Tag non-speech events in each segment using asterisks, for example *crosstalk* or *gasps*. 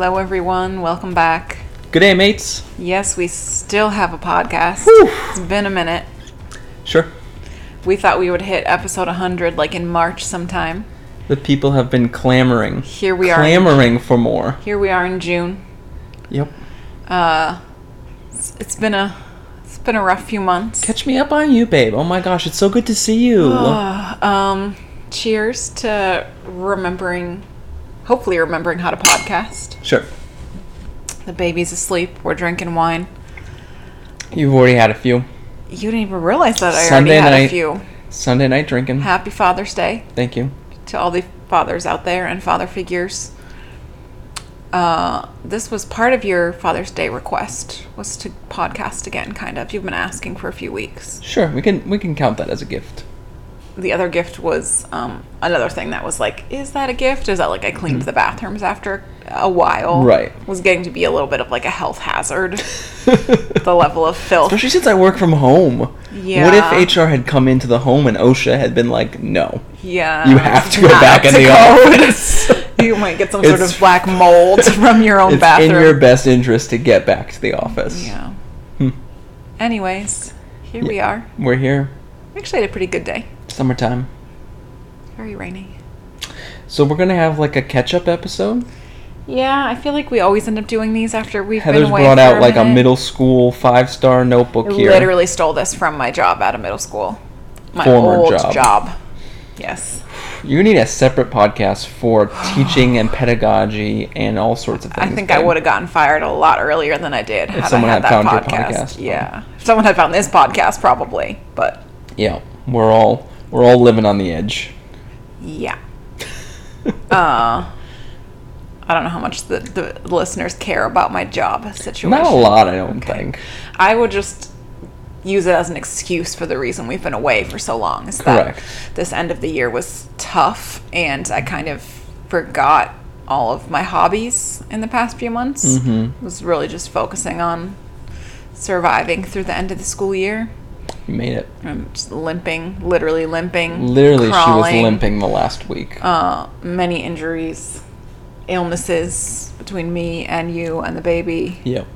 Hello, everyone. Welcome back. Good day, mates. Yes, we still have a podcast. Whew. It's been a minute. Sure. We thought we would hit episode 100 like in March sometime. The people have been clamoring. Here we are. Clamoring for more. Here we are in June. Yep. Uh, it's, it's been a it's been a rough few months. Catch me up on you, babe. Oh my gosh, it's so good to see you. um, cheers to remembering, hopefully remembering how to podcast. Sure. The baby's asleep. We're drinking wine. You've already had a few. You didn't even realize that I Sunday already had a night. few. Sunday night drinking. Happy Father's Day. Thank you. to all the fathers out there and father figures. Uh, this was part of your Father's Day request was to podcast again, kind of. You've been asking for a few weeks. Sure, we can we can count that as a gift. The other gift was um, another thing that was like, is that a gift? Is that like I cleaned the bathrooms after a while? Right. Was getting to be a little bit of like a health hazard. *laughs* the level of filth. Especially since I work from home. Yeah. What if HR had come into the home and OSHA had been like, no, yeah. you have to go back in the code. office. *laughs* you might get some sort of black mold *laughs* from your own it's bathroom. in your best interest to get back to the office. Yeah. Hmm. Anyways, here we are. We're here. We actually had a pretty good day. Summertime. Very rainy. So we're gonna have like a catch-up episode. Yeah, I feel like we always end up doing these after we've Heather's been away brought for out a like a minute. middle school five-star notebook here. I here. literally stole this from my job at a middle school. My Former old job. job. Yes. You need a separate podcast for *sighs* teaching and pedagogy and all sorts of things. I think I babe. would have gotten fired a lot earlier than I did had someone I had, found your podcast. podcast. Yeah. If someone had found this podcast, probably. But Yeah, we're all we're all living on the edge. yeah. *laughs* uh, I don't know how much the, the listeners care about my job situation. Not a lot, I don't think. I would just use it as an excuse for the reason we've been away for so long. Is Correct. that this end of the year was tough, and I kind of forgot all of my hobbies in the past few months. Mhm. Was really just focusing on surviving through the end of the school year. You made it. I'm just limping, literally limping. Literally, crawling, she was limping the last week. Uh, many injuries, illnesses between me and you and the baby. yep.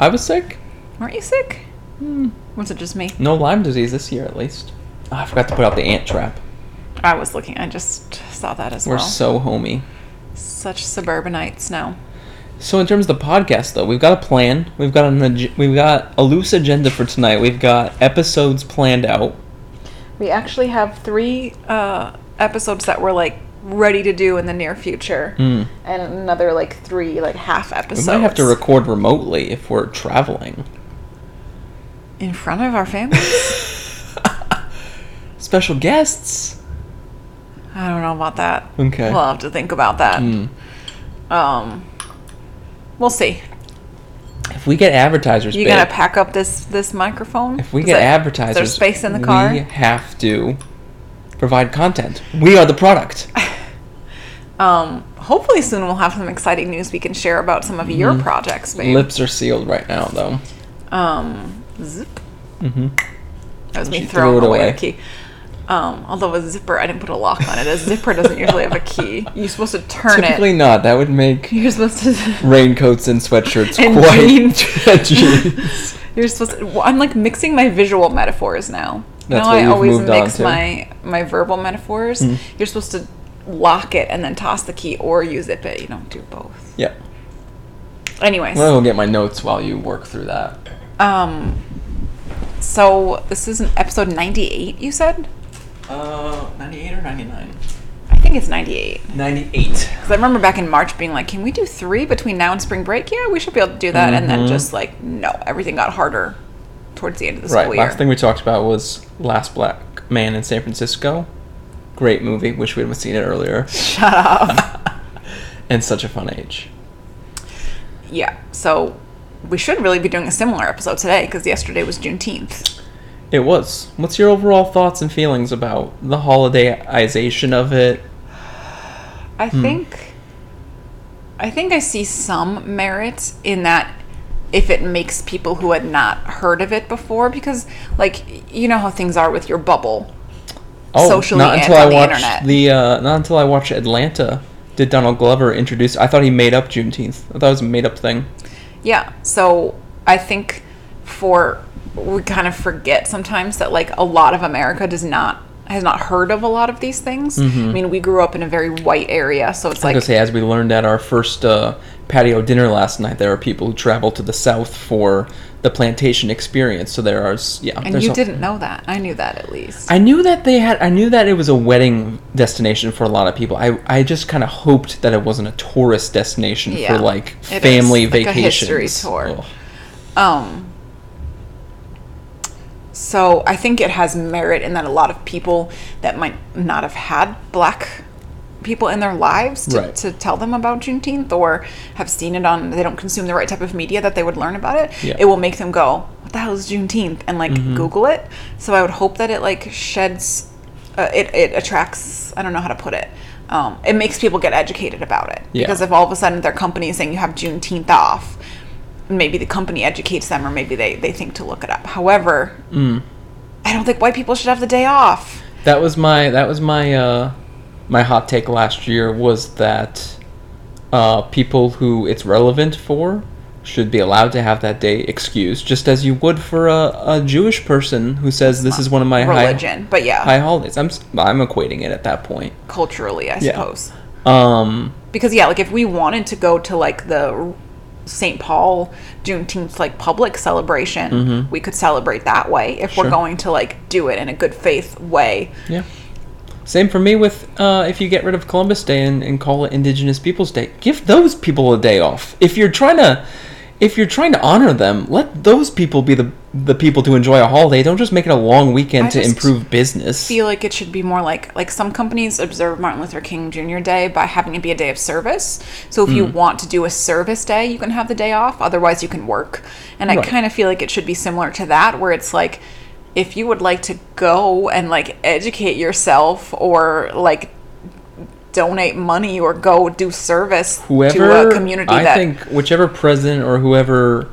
I was sick. Weren't you sick? Hmm. Was it just me? No Lyme disease this year, at least. Oh, I forgot to put out the ant trap. I was looking. I just saw that as well. We're so homey. Such suburbanites now. So in terms of the podcast, though, we've got a plan. We've got an ag- we've got a loose agenda for tonight. We've got episodes planned out. We actually have three uh, episodes that we're like ready to do in the near future, Hmm. and another like three like half episodes. We might have to record remotely if we're traveling. in front of our families. *laughs* Special guests. I don't know about that. Okay. We'll have to think about that. Hmm. Um, we'll see. If we get advertisers, You babe, gonna pack up this this microphone? if we Is get that- advertisers, Is there space in the car? We have to provide content. We are the product. *laughs* Um, hopefully soon we'll have some exciting news we can share about some of your Mm-hmm. projects, babe. Lips are sealed right now, though. Um, zip. hmm That was me She throwing threw it away, a key. Um, although a zipper, I didn't put a lock on it. A zipper doesn't usually have a key. You're supposed to turn Typically it. not. That would make *laughs* You're supposed to. raincoats and sweatshirts *laughs* And quite jeans. *laughs* You're supposed to. well, I'm like mixing my visual metaphors now. That's now what I you've always moved on mix to. my my verbal metaphors. Mm. You're supposed to lock it and then toss the key, or you zip it. You don't do both. Yeah. Anyways, I'm gonna go get my notes while you work through that. um, so this is an episode 98. You said? Uh, 98 or 99? I think it's 98. 98. Because I remember back in March being like, can we do three between now and spring break? Yeah, we should be able to do that. And then Mhm. just like, no, everything got harder towards the end of the Right. school year. Last thing we talked about was Last Black Man in San Francisco. Great movie. Wish we had seen it earlier. *laughs* Shut up. *laughs* and such a fun age. yeah, so we should really be doing a similar episode today because yesterday was Juneteenth. It was. What's your overall thoughts and feelings about the holidayization of it? I Hmm. think, I think I see some merit in that if it makes people who had not heard of it before, because like you know how things are with your bubble. Oh, Socially not and until I on the watched internet. the uh, not until I watched Atlanta did Donald Glover introduce? I thought he made up Juneteenth. I thought it was a made up thing. Yeah. So I think for we kind of forget sometimes that like a lot of America does not has not heard of a lot of these things. I mean, we grew up in a very white area, so it's Mm-hmm. I like gonna say, as we learned at our first uh, patio dinner last night, there are people who travel to the south for the plantation experience. So there are, yeah. and you a- didn't know that. I knew that at least. I knew that they had. I knew that it was a wedding destination for a lot of people. I I just kind of hoped that it wasn't a tourist destination Yeah, for like it family is, like a vacations. history tour. Ugh. Um, so I think it has merit in that a lot of people that might not have had black people in their lives to, Right. to tell them about Juneteenth or have seen it on they don't consume the right type of media that they would learn about it. Yeah. It will make them go, "What the hell is Juneteenth?" and like Mm-hmm. Google it. So I would hope that it like sheds, uh, it it attracts. I don't know how to put it. Um, it makes people get educated about it Yeah. because if all of a sudden their company is saying you have Juneteenth off, maybe the company educates them or maybe they, they think to look it up. However, Mm. I don't think white people should have the day off. That was my that was my uh, my hot take last year was that uh, people who it's relevant for should be allowed to have that day excused, just as you would for a, a Jewish person who says this is one of my high, religion. but yeah, high holidays. I'm I'm equating it at that point. culturally, I Yeah. suppose. Um, Because yeah, like if we wanted to go to like the St. Paul Juneteenth like public celebration, we could celebrate that way if Mm-hmm. Sure. we're going to like do it in a good faith way. yeah. Same for me with uh, if you get rid of Columbus Day and, and call it Indigenous Peoples Day, give those people a day off. If you're trying to, if you're trying to honor them, let those people be the the people to enjoy a holiday. Don't just make it a long weekend I to improve business. I feel like it should be more like like some companies observe Martin Luther King Jr. Day by having it be a day of service. So if you Hmm. want to do a service day, you can have the day off. Otherwise, you can work. And I kind of feel like it should be similar to that, where it's like if you would like to go and like educate yourself or like donate money or go do service whoever to a community I that think whichever president or whoever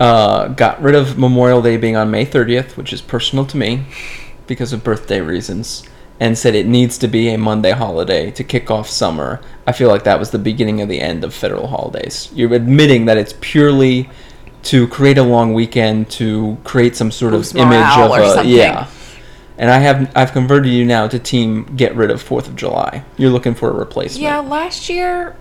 uh, got rid of Memorial Day being on May 30th, which is personal to me because of birthday reasons, and said it needs to be a Monday holiday to kick off summer. I feel like that was the beginning of the end of federal holidays. You're admitting that it's purely to create a long weekend to create some sort Boost of image of a something. yeah. And I have I've converted you now to team get rid of Fourth of July. You're looking for a replacement. yeah, last year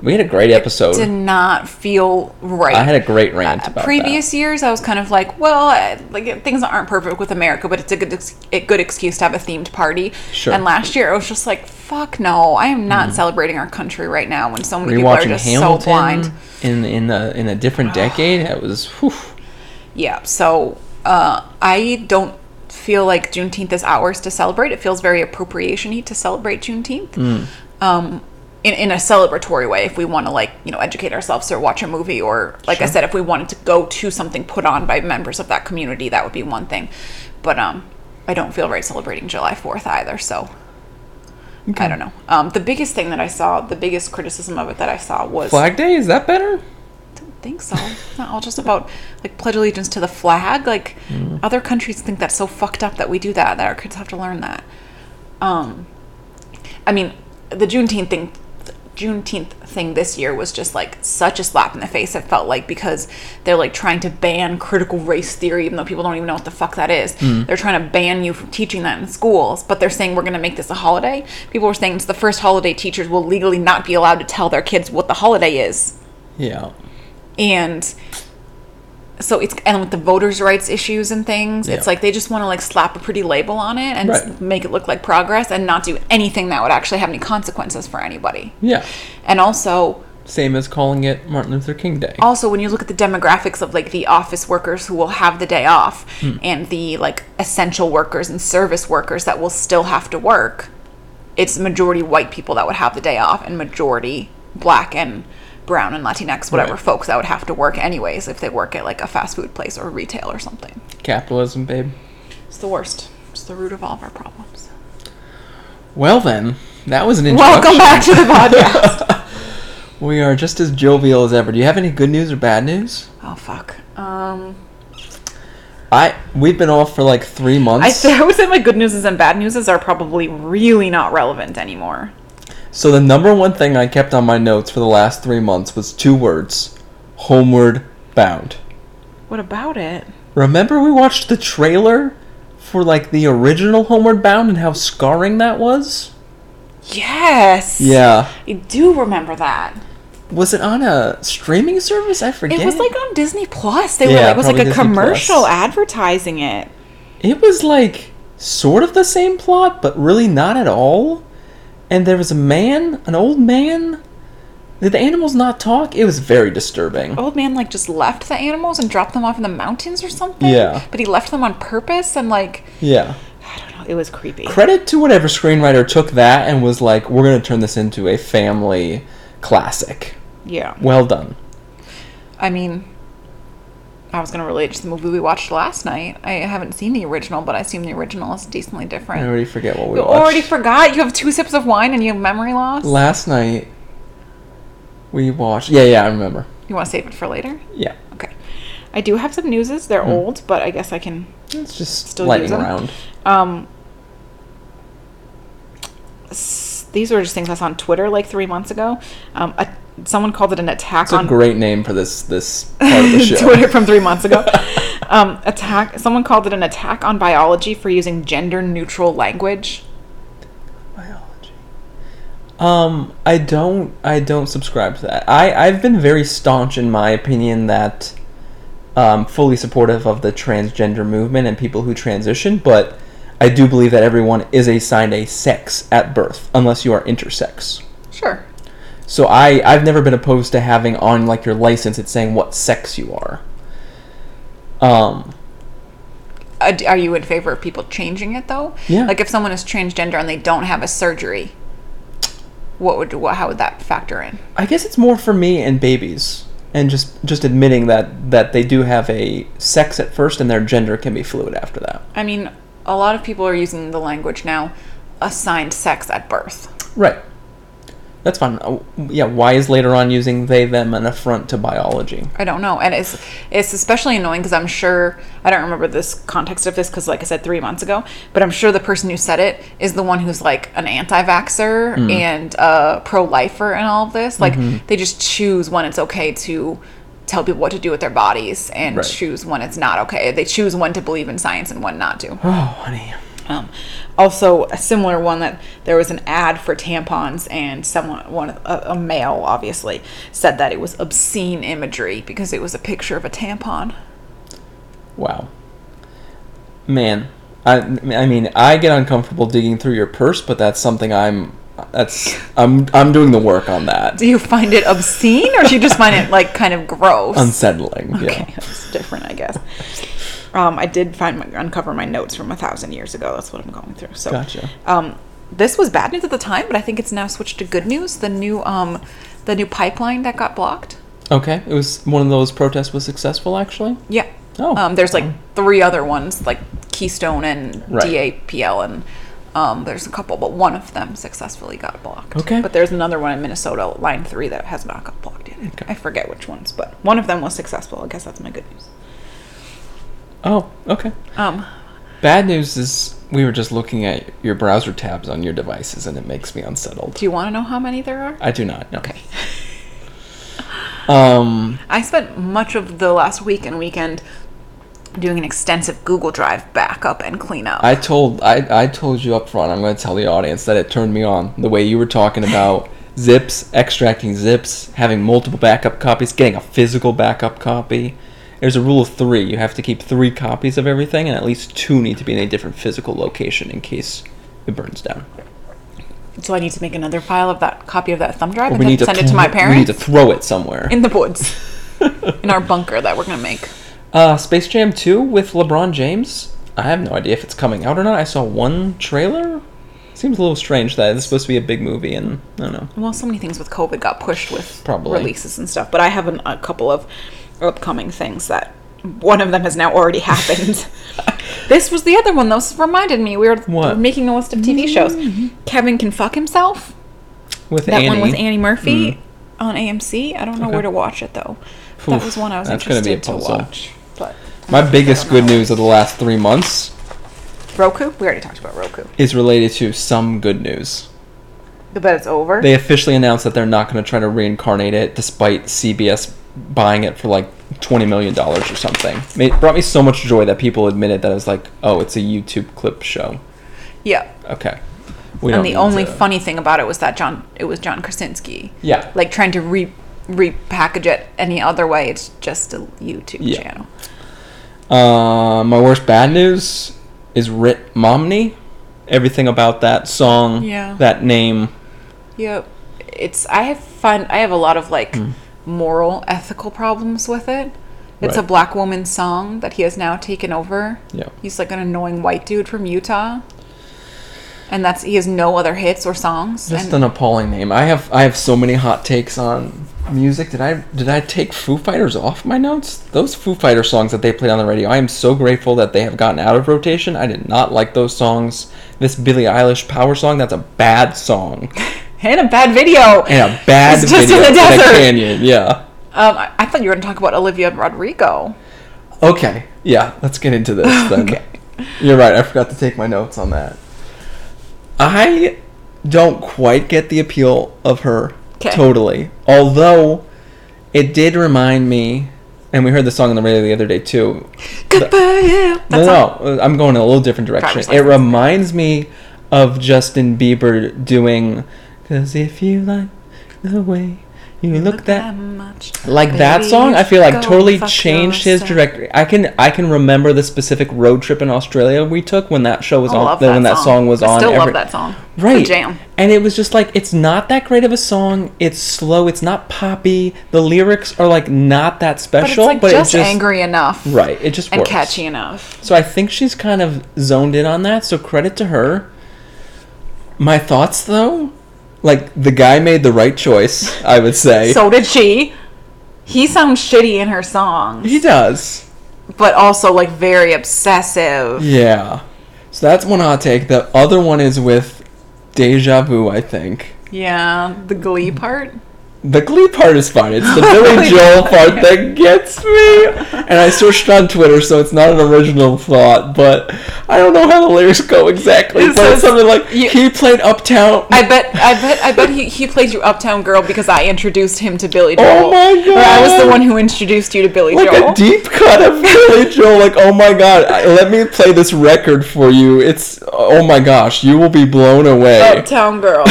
We had a great episode. did not feel right. I had a great rant Uh, about previous years i was kind of like well I- like things aren't perfect with america but it's a good ex- a good excuse to have a themed party Sure. and last year i was just like fuck no i am not celebrating our country right now when so that. many people are just so blind in in a in a different *sighs* decade. that was whew, yeah so uh, i don't feel like juneteenth is ours to celebrate it feels very appropriation-y to celebrate juneteenth Mm. um, in, in a celebratory way if we want to like you know educate ourselves or watch a movie or like i said if we wanted to go to something put on by members of that community that would be one thing but um i don't feel right celebrating july 4th either so i don't know um the biggest thing that i saw the biggest criticism of it that i saw was Flag Day. Is that better? Think so. It's not all just about like pledge allegiance to the flag. Like other countries think that's so fucked up that we do that. That our kids have to learn that. Um, I mean, the Juneteenth thing, Juneteenth thing this year was just like such a slap in the face. It felt like because they're like trying to ban critical race theory, even though people don't even know what the fuck that is. They're trying to ban you from teaching that in schools, but they're saying we're going to make this a holiday. People were saying it's the first holiday teachers will legally not be allowed to tell their kids what the holiday is Yeah. And so it's and with the voters rights issues and things it's like they just want to like slap a pretty label on it and Right. make it look like progress and not do anything that would actually have any consequences for anybody Yeah. and also Same as calling it Martin Luther King Day. also when you look at the demographics of like the office workers who will have the day off Hmm. and the like essential workers and service workers that will still have to work it's majority white people that would have the day off and majority black and brown and latinx whatever Right. folks that would have to work anyways if they work at like a fast food place or retail or something Capitalism, babe. it's the worst it's the root of all of our problems Well then, that was an introduction. welcome back to the podcast *laughs* We are just as jovial as ever. Do you have any good news or bad news? oh fuck um I we've been off for like three I, months. th- *laughs* I would say my good news and bad news are probably really not relevant anymore So the number one thing I kept on my notes for the last three months was two words: homeward bound. What about it? Remember we watched the trailer for like the original Homeward Bound and how scarring that was? Yes. Yeah. I do remember that. Was it on a streaming service? I forget. It was like on Disney Plus. They were like, it was like a Disney commercial Plus. advertising it. It was like sort of the same plot, but really not at all. And there was a man, an old man. Did the animals not talk? It was very disturbing. Old man like just left the animals and dropped them off in the mountains or something. Yeah. But he left them on purpose and like Yeah. I don't know. It was creepy. Credit to whatever screenwriter took that and was like, we're going to turn this into a family classic. yeah. Well done. I mean, I was gonna relate to the movie we watched last night. I haven't seen the original, but I assume the original is decently different. I already forget what we You watched. already forgot. You have two sips of wine and you have memory loss. Last night, we watched. Yeah, yeah, I remember. you want to save it for later? Yeah. Okay. I do have some newses. They're old, but I guess I can. It's just Still lightning around. Um, these were just things I saw on Twitter like three months ago. Um, a, someone called it an attack It's a on great name for this this part of the *laughs* show. Twitter from three months ago. *laughs* um, attack. Someone called it an attack on biology for using gender neutral language. Biology. Um, I don't. I don't subscribe to that. I I've been very staunch in my opinion that, um, fully supportive of the transgender movement and people who transition, but I do believe that everyone is assigned a sex at birth, unless you are intersex. Sure. So I I've never been opposed to having on like your license it's saying what sex you are. Um, Uh, are you in favor of people changing it though? Yeah. Like if someone is transgender and they don't have a surgery, what would what, how would that factor in? I guess it's more for me and babies, and just just admitting that that they do have a sex at first, and their gender can be fluid after that. I mean, a lot of people are using the language now, assigned sex at birth. Right. That's fine. Uh, Yeah. Why is later on using they them an affront to biology? I don't know, and it's it's especially annoying because I'm sure I don't remember this context of this because, like I said, three months ago. But I'm sure the person who said it is the one who's like an anti-vaxer and a pro-lifer and all of this. Like they just choose when it's okay to tell people what to do with their bodies and Right. choose when it's not okay. They choose when to believe in science and when not to. Oh, honey. Um, also, a similar one that there was an ad for tampons, and someone, one a, a male, obviously, said that it was obscene imagery because it was a picture of a tampon. Wow. Man, I I mean I get uncomfortable digging through your purse, but that's something I'm that's *laughs* I'm I'm doing the work on that. Do you find it obscene, or do you just find it like kind of gross? Unsettling. Okay, Yeah. that's different, I guess. Um, I did find my, uncover my notes from a thousand years ago. That's what I'm going through. So, Gotcha. um, this was bad news at the time, but I think it's now switched to good news. The new um, the new pipeline that got blocked. Okay. It was one of those protests was successful actually. Yeah. Oh. Um, there's like three other ones, like Keystone and Right. DAPL, and um, there's a couple, but one of them successfully got blocked. Okay. But there's another one in Minnesota, line three, that has not got blocked yet. Okay. I forget which ones, but one of them was successful. I guess that's my good news. Oh, okay. Um, Bad news is we were just looking at your browser tabs on your devices and it makes me unsettled. do you want to know how many there are? I do not know. Okay. *laughs* Um I spent much of the last week and weekend doing an extensive Google Drive backup and cleanup. I told I, I told you up front, I'm gonna tell the audience that it turned me on. The way you were talking about *laughs* zips, extracting zips, having multiple backup copies, getting a physical backup copy. There's a rule of three. You have to keep three copies of everything, and at least two need to be in a different physical location in case it burns down. so I need to make another file of that copy of that thumb drive Or and then send it to my thro- We need to throw it somewhere. in the woods, *laughs* in our bunker that we're gonna make. Uh, Space Jam 2 with LeBron James. I have no idea if it's coming out or not. I saw one trailer. Seems a little strange that it's supposed to be a big movie, and I don't know. Well, so many things with COVID got pushed with Probably. releases and stuff, but I have an, a couple of upcoming things that one of them has now already happened. *laughs* this was the other one. Those reminded me we were making a list of TV shows. Mm-hmm. Kevin can fuck himself. With That Annie. one with Annie Murphy mm. on AMC. I don't know Okay. where to watch it though. that was one I was that's gonna be a interested to watch. But My biggest good news of the last three months Roku. We already talked about Roku. is related to some good news. The but it's over. They officially announced that they're not going to try to reincarnate it, despite CBS buying it for like twenty million dollars or something. It brought me so much joy that people admitted that it was like, oh, it's a YouTube clip show. yeah. Okay. We And the only to- funny thing about it was that John, it was John Krasinski. Yeah. Like trying to re repackage it any other way. It's just a YouTube Yeah. channel. Uh, my worst bad news is Ritt Momney. Everything about that song, Yeah. that name. Yep. It's I have fun. I have a lot of like Hmm. Moral, ethical problems with it. It's a black woman's song that he has now taken over. Yeah. He's like an annoying white dude from Utah. And that's he has no other hits or songs. Just and an appalling name. I have I have so many hot takes on music. Did I did I take Foo Fighters off my notes? Those Foo Fighter songs that they played on the radio. I am so grateful that they have gotten out of rotation. I did not like those songs. This Billie Eilish Power song, that's a bad song *laughs* and a bad video. and a bad It's just video in the desert. canyon. Yeah. Um, I, I thought you were going to talk about Olivia Rodrigo. Okay. Yeah. Let's get into this *laughs* then. Okay. You're right. I forgot to take my notes on that. I don't quite get the appeal of her 'Kay. totally. Although it did remind me, and we heard the song on the radio the other day too. Goodbye. yeah. No, no, I'm going in a little different direction. It reminds me of Justin Bieber doing, "Cause if you like the way you look that much. like that song i feel like totally changed his trajectory i can i can remember the specific road trip in australia we took when that show was I on love when that song was I on still every- love that song. Right jam. and it was just like it's not that great of a song it's slow it's not poppy the lyrics are like not that But it's special like but, just, it just angry enough. right it just And works catchy enough. so i think she's kind of zoned in on that so credit to her my thoughts though like the guy made the right choice i would say *laughs* So did she. He sounds shitty in her songs, he does but also like very obsessive. Yeah. So that's one hot take. The other one is with Deja Vu, I think. Yeah, the Glee part. The Glee part is fine. It's the Billy *laughs* Joel *laughs* part that gets me. And I searched on Twitter, so it's not an original thought, but I don't know how the lyrics go exactly. It but it's something like you- he played Uptown. I bet, I bet, I bet he, he played you Uptown Girl because I introduced him to Billy Joel. Oh my god! Or I was the one who introduced you to Billy like Joel. a deep cut of Billy *laughs* Joel. Like, oh my god, let me play this record for you. It's oh my gosh, you will be blown away. Uptown Girl.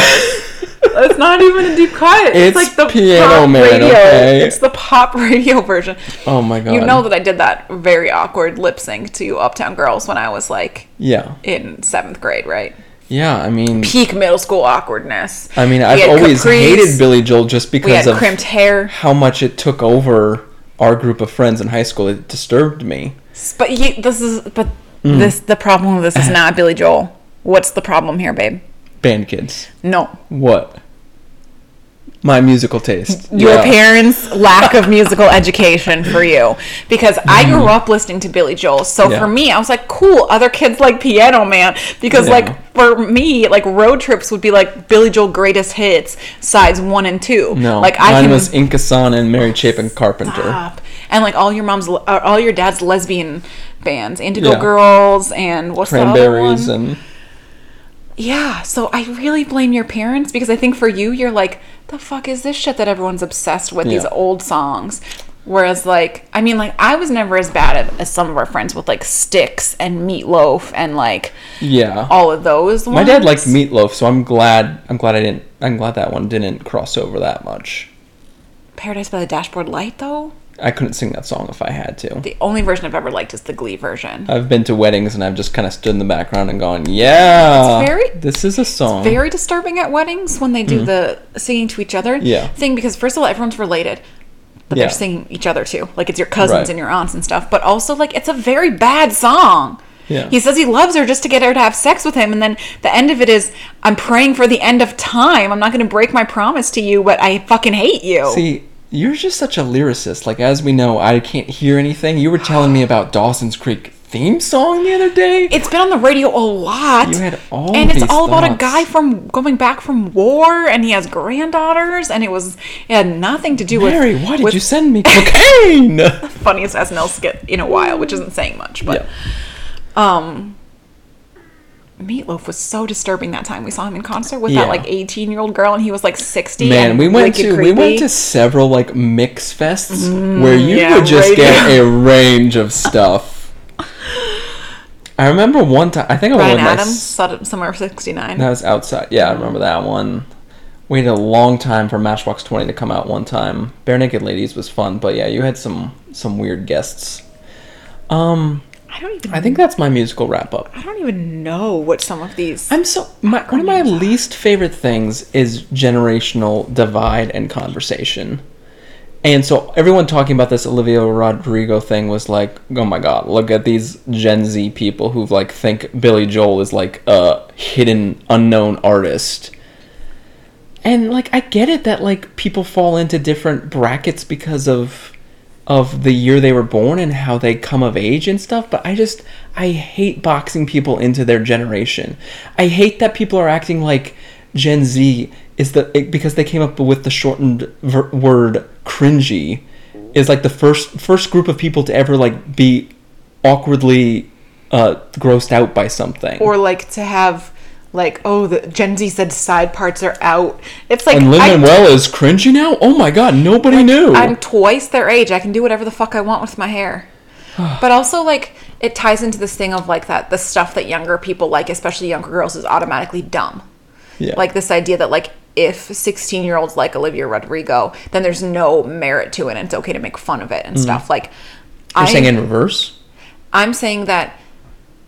It's not even a deep cut. It's It's, like the Piano pop Man, radio. okay? It's the pop *laughs* radio version. Oh my god. You know that I did that very awkward lip sync to Uptown Girls when I was like Yeah. in seventh grade, right? Yeah, I mean, Peak middle school awkwardness. I mean, We I've always capris, hated Billy Joel just because of crimped hair, how much it took over our group of friends in high school. It disturbed me. but he, this is but Mm. this the problem with this is not Billy Joel. What's the problem here, babe? Band kids. No, What? My musical taste. your Yeah. parents' lack of *laughs* musical education for you. Because I grew up listening to Billy Joel. So. Yeah. for me, I was like, cool, other kids like Piano Man. Because, Yeah. like, for me, like, road trips would be like Billy Joel greatest hits, sides one and two. No, Like, I mine can. was Inca San and Mary Chapin Carpenter. Stop. And like all your mom's, uh, all your dad's lesbian bands, Indigo. Girls, and what's the other Cranberries one? and Yeah, so I really blame your parents because I think for you, you're like, the fuck is this shit that everyone's obsessed with, these old songs? Whereas, like, I mean, like, I was never as bad as some of our friends with, like, Styx and Meatloaf and, like, yeah. all of those My dad liked. Meatloaf, so I'm glad. I'm glad I didn't. I'm glad that one didn't cross over that much. Paradise by the Dashboard Light, though? I couldn't sing that song if I had to. The only version I've ever liked is the Glee version. I've been to weddings and I've just kind of stood in the background and gone, "Yeah, It's very- this is a song." Very disturbing at weddings when they do the singing to each other Mm-hmm. Yeah. thing because, first of all, everyone's related. But Yeah. they're singing each other too. Like it's your cousins Right. and your aunts and stuff. But also, like, it's a very bad song. Yeah. He says he loves her just to get her to have sex with him. And then the end of it is, I'm praying for the end of time. I'm not going to break my promise to you, but I fucking hate you. See, you're just such a lyricist. Like as we know, I can't hear anything. You were telling me about Dawson's Creek theme song the other day. it's been on the radio a lot. You had all and it's all about a guy from going back from war, and he has granddaughters, and it was it had nothing to do with Mary, why did with you send me cocaine? *laughs* funniest SNL skit in a while, which isn't saying much, but Yeah. um Meatloaf was so disturbing that time we saw him in concert with Yeah. that like 18 year old girl and he was like 60 Man, and we went wicked to we went to several like mix fests where you yeah, would just right. get a range of stuff. I remember one time. I think I Brian went with my Adams saw it somewhere 69 That was outside. Yeah, I remember that one. Waited a long time for Matchbox Twenty to come out. One time, Barenaked Ladies was fun, but yeah, you had some some weird guests. Um, I don't even I think that's my musical wrap up. I don't even know what some of these I'm so my, one of my least favorite things is generational divide and conversation. And so everyone talking about this Olivia Rodrigo thing was like, "Oh my god, look at these Gen Z people who like think Billy Joel is like a hidden unknown artist." And like I get it that like people fall into different brackets because of of the year they were born and how they come of age and stuff, but I just I hate boxing people into their generation. I hate that people are acting like Gen Z is the because they came up with the shortened ver- word cringy is like the first first group of people to ever like be awkwardly uh grossed out by something. or like to have like oh the Gen Z said side parts are out it's like and Lin I- Manuel is cringy now? Oh my god, nobody knew. I'm twice their age. I can do whatever the fuck I want with my hair. *sighs* but also like it ties into this thing of like that the stuff that younger people like, especially younger girls, is automatically dumb. yeah. Like this idea that like if 16 year olds like Olivia Rodrigo, then there's no merit to it and it's okay to make fun of it and stuff. Like Mm-hmm. You're I, saying in reverse? I'm saying that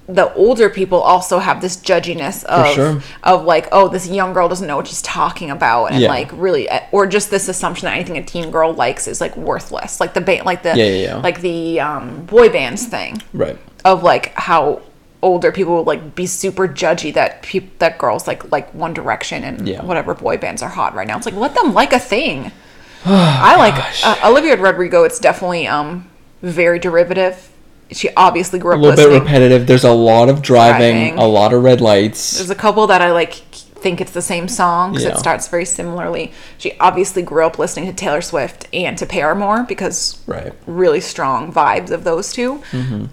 the older people also have this judginess of sure. of like oh this young girl doesn't know what she's talking about and Yeah. like really or just this assumption that anything a teen girl likes is like worthless like the band like the Yeah, yeah, like the um, boy bands thing Right. of like how older people would like be super judgy that that girls like like One Direction and whatever boy bands are hot right now. It's like let them like a thing. *sighs* I like uh, Olivia Rodrigo. It's definitely um very derivative. She obviously grew up a little bit listening. repetitive. There's a lot of driving, Driving. a lot of red lights. There's a couple that I like think it's the same song because Yeah. it starts very similarly. She obviously grew up listening to Taylor Swift and to Paramore because Right. really strong vibes of those 2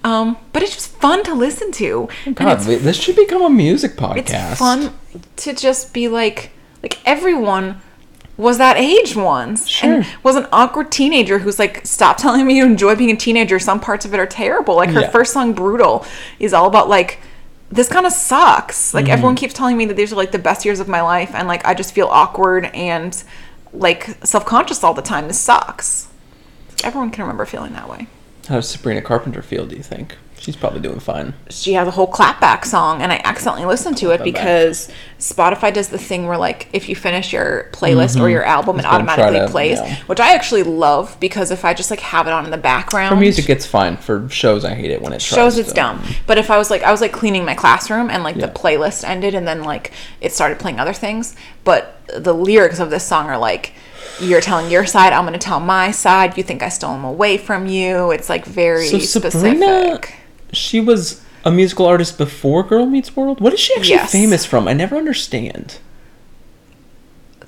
Um, but it's just fun to listen to. God, this should become a music podcast. it's fun to just be like like everyone was that age once and Sure. was an awkward teenager who's like stop telling me you enjoy being a teenager some parts of it are terrible like her Yeah. first song brutal is all about like this kind of sucks like Mm-hmm. everyone keeps telling me that these are like the best years of my life and like i just feel awkward and like self-conscious all the time this sucks everyone can remember feeling that way How does Sabrina Carpenter feel? Do you think she's probably doing fine? she has a whole clapback song and I accidentally listened to it Clapback. because Spotify does the thing where like if you finish your playlist or your album it Mm-hmm. It's automatically to- plays yeah. which I actually love because if I just like have it on in the background For music, it's fine. For shows, I hate it when it shows tries it's to- dumb but if I was like I was like cleaning my classroom and like Yeah. the playlist ended and then like it started playing other things but the lyrics of this song are like you're telling your side I'm going to tell my side you think I stole them away from you it's like very So Sabrina, specific she was a musical artist before Girl Meets World. What is she actually Yes. famous from? I never understand.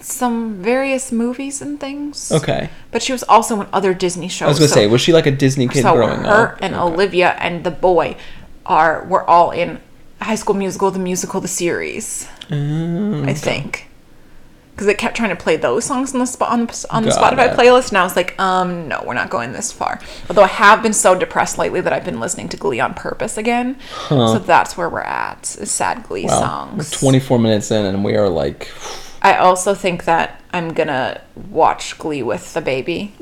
some various movies and things Okay, But she was also in other Disney shows. I was gonna so, say, was she like a Disney kid so growing her up? and Okay. Olivia and the boy are were all in High School Musical, the musical, the series. Mm, I think because it kept trying to play those songs on the spot on, the- on the Spotify it. playlist, and I was like, um, no, we're not going this far. Although I have been so depressed lately that I've been listening to Glee on purpose again. So that's where we're at. Is sad Glee Wow, we're songs. 24 minutes in, and we are like, I also think that I'm gonna watch Glee with the baby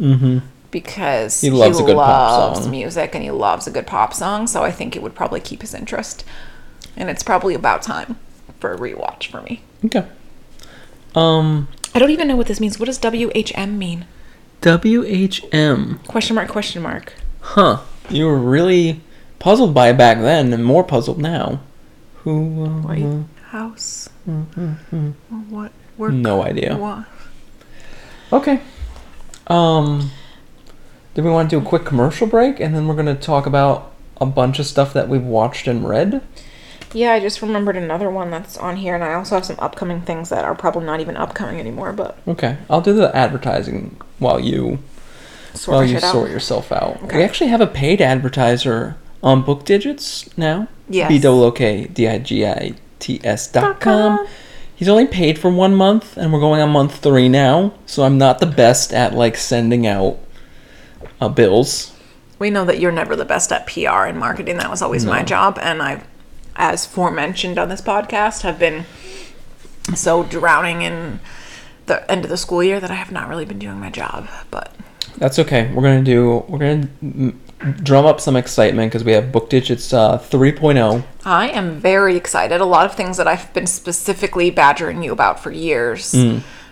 because He loves a good pop loves song. music and he loves a good pop song. So I think it would probably keep his interest, and it's probably about time for a rewatch for me. okay. Um, I don't even know what this means. What does WHM mean? WHM. Question mark? Question mark. Huh. You were really puzzled by it back then, and more puzzled now. Who? Uh, White House. What? Work? No idea. What? Okay. Um, do we want to do a quick commercial break, and then we're gonna talk about a bunch of stuff that we've watched and read? Yeah, I just remembered another one that's on here, and I also have some upcoming things that are probably not even upcoming anymore. But Okay, I'll do the advertising while you sort while you shit out. sort yourself out. We actually have a paid advertiser on Book Digits now. Yes. B double O K D I G I ts.com. He's only paid for one month, and we're going on month three now. So I'm not the best at like sending out uh, bills. We know that you're never the best at PR and marketing. That was always my job. And I, as forementioned on this podcast, have been so drowning in the end of the school year that I have not really been doing my job. But That's okay. We're gonna do. We're gonna mm, drum up some excitement because we have Book Digits uh, 3.0. I am very excited. A lot of things that I've been specifically badgering you about for years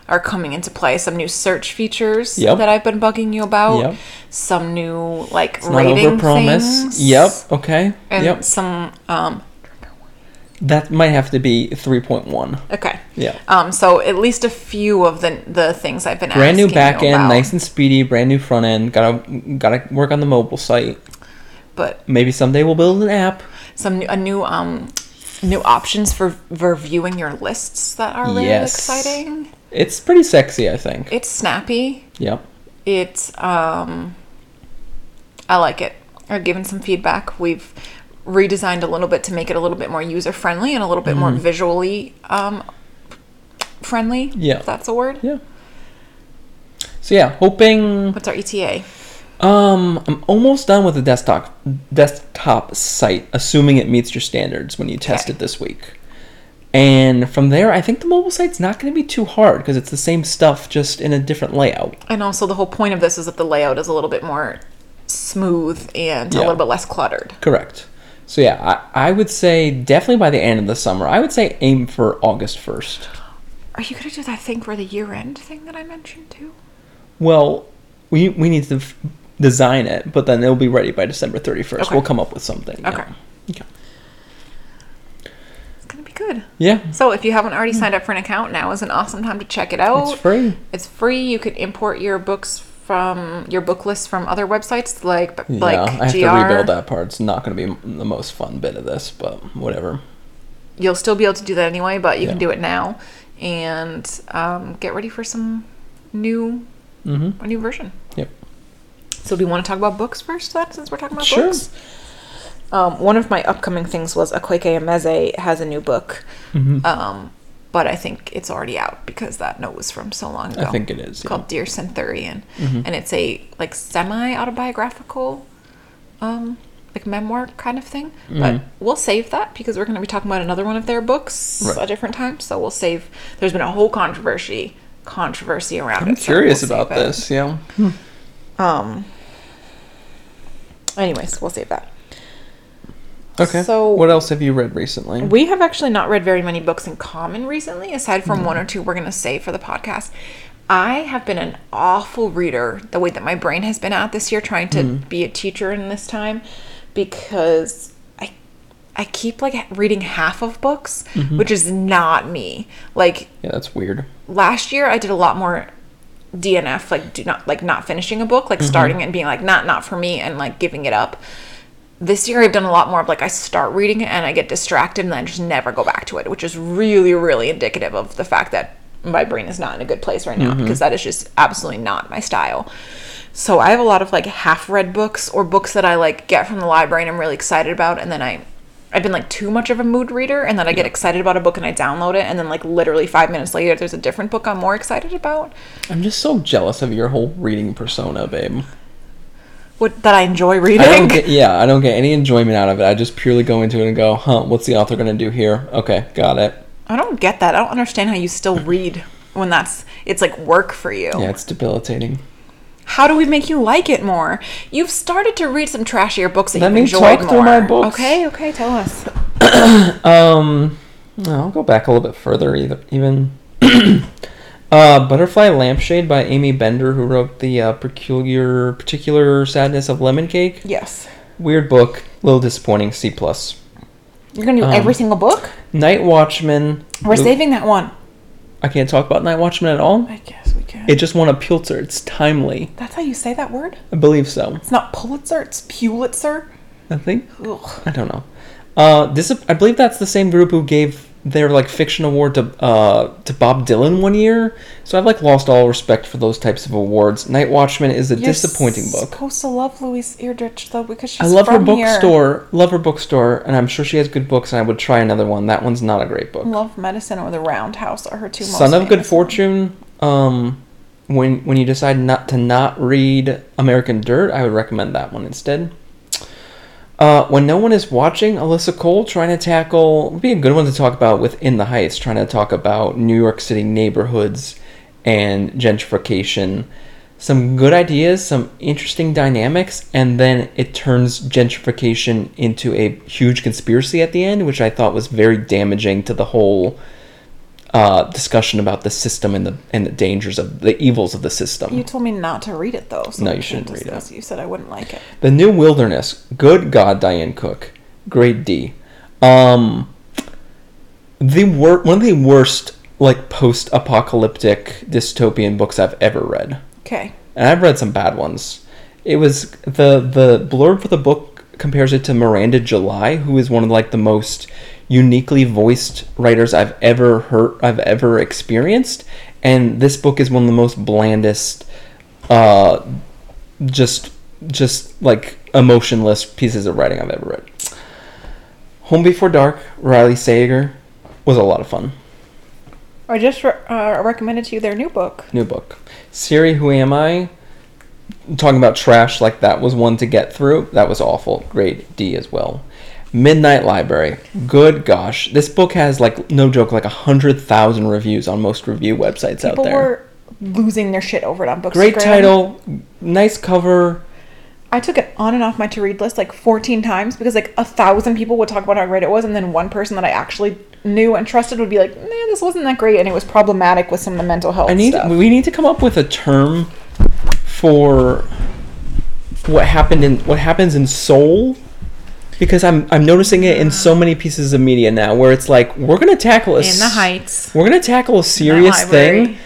are coming into play. Some new search features Yep. that I've been bugging you about. Yep. Some new like Not rating things. Yep. Okay. And yep. some um That might have to be 3.1. okay. Yeah. Um so at least a few of the the things I've been Brand new back end, nice and speedy. Brand new front end. Gotta gotta work on the mobile site. but Maybe someday we'll build an app. some new, a new um new options for for viewing your lists that are really Yes. exciting. It's pretty sexy, I think. It's snappy. Yep. it's um i like it i've given some feedback we've redesigned a little bit to make it a little bit more user friendly and a little bit more visually um friendly Mm-hmm. Yeah. if that's a word Yeah. So yeah, hoping what's our eta Um, I'm almost done with the desktop desktop site, assuming it meets your standards when you test Okay. it this week. And from there, I think the mobile site's not going to be too hard because it's the same stuff, just in a different layout. and also the whole point of this is that the layout is a little bit more smooth and a little bit less cluttered Correct. So yeah, I, I would say definitely by the end of the summer. I would say aim for August first. are you gonna do that thing for the year end thing that i mentioned too Well, we we need to f- design it, but then it'll be ready by December thirty first. Okay. We'll come up with something. yeah. Okay. Okay. it's gonna be good Yeah. so if you haven't already signed up for an account now is an awesome time to check it out It's free. It's free. You could import your books from your book list from other websites like Yeah, like I have GR. to rebuild that part. It's not going to be the most fun bit of this, but whatever. You'll still be able to do that anyway, but you can do it now and um, get ready for some new Mm-hmm. a new version. Yep. So do we want to talk about books first then, since we're talking about Sure. books? Um, one of my upcoming things was Akwaeke Emezi has a new book, Mm-hmm. um, but I think it's already out because that note was from so long ago. I think it is. It's Yeah. called Dear Senthuran, Mhm. and it's a like semi autobiographical, um, like memoir kind of thing. But Mhm. we'll save that because we're going to be talking about another one of their books Right. a different time. So we'll save. There's been a whole controversy controversy around I'm it. so curious we'll about save it. this. Yeah. Um. Anyways, we'll save that. Okay. So- what else have you read recently? We have actually not read very many books in common recently, aside from Mm-hmm. one or two we're going to save for the podcast. I have been an awful reader the way that my brain has been at this year, trying to Mm. be a teacher in this time, because I I keep like reading half of books, Mm-hmm. which is not me. Like yeah, that's weird. last year I did a lot more DNF, like do not like not finishing a book, like starting it and being like not not for me and like giving it up. This year I've done a lot more of like I start reading it and I get distracted and then I just never go back to it, which is really really indicative of the fact that my brain is not in a good place right now mm-hmm. because that is just absolutely not my style. So I have a lot of like half read books or books that I like get from the library and I'm really excited about and then I I've been like too much of a mood reader and then I get excited about a book and I download it and then like literally 5 minutes later there's a different book I'm more excited about. I'm just so jealous of your whole reading persona, babe. What that I enjoy reading. I don't get, *laughs* yeah, I don't get any enjoyment out of it. I just purely go into it and go, huh, what's the author going to do here? Okay, got it. I don't get that. I don't understand how you still read when that's it's like work for you. Yeah, it's debilitating. How do we make you like it more? You've started to read some trashier books that Let you've me enjoyed talk more. through my books. Okay, okay, tell us. *coughs* Um, I'll go back a little bit further. Either even, *coughs* uh, Butterfly Lampshade by Aimee Bender, who wrote the uh, peculiar particular sadness of lemon cake. Yes. Weird book, a little disappointing. C plus. You're gonna do Um, every single book? Night Watchman. We're Lu- saving that one. I can't talk about Night Watchman at all. I guess we can. It just won a Pulitzer. It's timely. That's how you say that word? I believe so. It's not Pulitzer, it's Pulitzer. I think. Ugh. I don't know. Uh, this I believe that's the same group who gave their like fiction award to uh to Bob Dylan one year. So I've like lost all respect for those types of awards. Night Watchman is a You're disappointing book. Supposed to love Louise Erdrich though because she's I love her bookstore, love her bookstore, and I'm sure she has good books. And I would try another one. That one's not a great book. Love Medicine or The Roundhouse are her two most Son of Good. Fortune. Um, when when you decide not to not read American Dirt, I would recommend that one instead. Uh, when no one is watching, Alyssa Cole trying to tackle would be a good one to talk about within the Heights, trying to talk about New York City neighborhoods and gentrification. Some good ideas, some interesting dynamics, and then it turns gentrification into a huge conspiracy at the end, which I thought was very damaging to the whole uh, discussion about the system and the and the dangers of the evils of the system. You told me not to read it though. So No, you shouldn't read it. You said I wouldn't like it. The New Wilderness. Good God, Diane Cook. Grade D. Um, the wor- one of the worst like post-apocalyptic dystopian books I've ever read, Okay. and I've read some bad ones. It was the the blurb for the book compares it to Miranda July, who is one of like the most uniquely voiced writers I've ever heard, I've ever experienced, and this book is one of the most blandest, uh, just just like emotionless pieces of writing I've ever read. Home Before Dark, Riley Sager, was a lot of fun. I just re- uh, recommended to you their new book. New book. Siri, Who Am I? Talking about trash, like that was one to get through. That was awful. Grade D as well. Midnight Library. Good gosh. This book has, like, no joke, like a 100,000 reviews on most review websites out People there. were losing their shit over it on Bookstagram. Great title, nice cover. I took it on and off my to read list like 14 times because like a thousand people would talk about how great it was, and then one person that I actually knew and trusted would be like, "Man, this wasn't that great," and it was problematic with some of the mental health I need stuff. we need to come up with a term for what happened in what happens in soul because I'm I'm noticing it in so many pieces of media now where it's like we're going to tackle a in the Heights. we're going to tackle a serious thing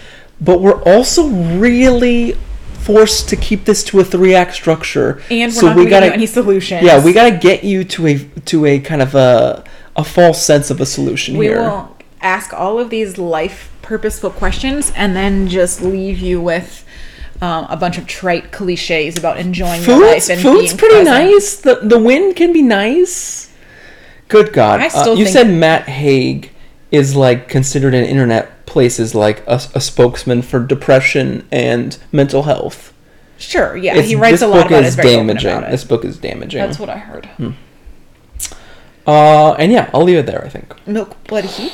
but we're also really forced to keep this to a three act structure And we're so not we gotta any solutions. yeah we got to get you to a to a kind of a a false sense of a solution We here will ask all of these life purposeful questions and then just leave you with um, a bunch of trite cliches about enjoying your Food's, life and food's pretty present. nice. The the wind can be nice. Good God! Uh, you said Matt Haig is like considered in internet places like a, a spokesman for depression and mental health. Sure, yeah, It's- he writes a lot book about it. is Is very open damaging. This book is damaging. That's what I heard. uh, and yeah, I'll leave it there. I think Milk, blood, heat.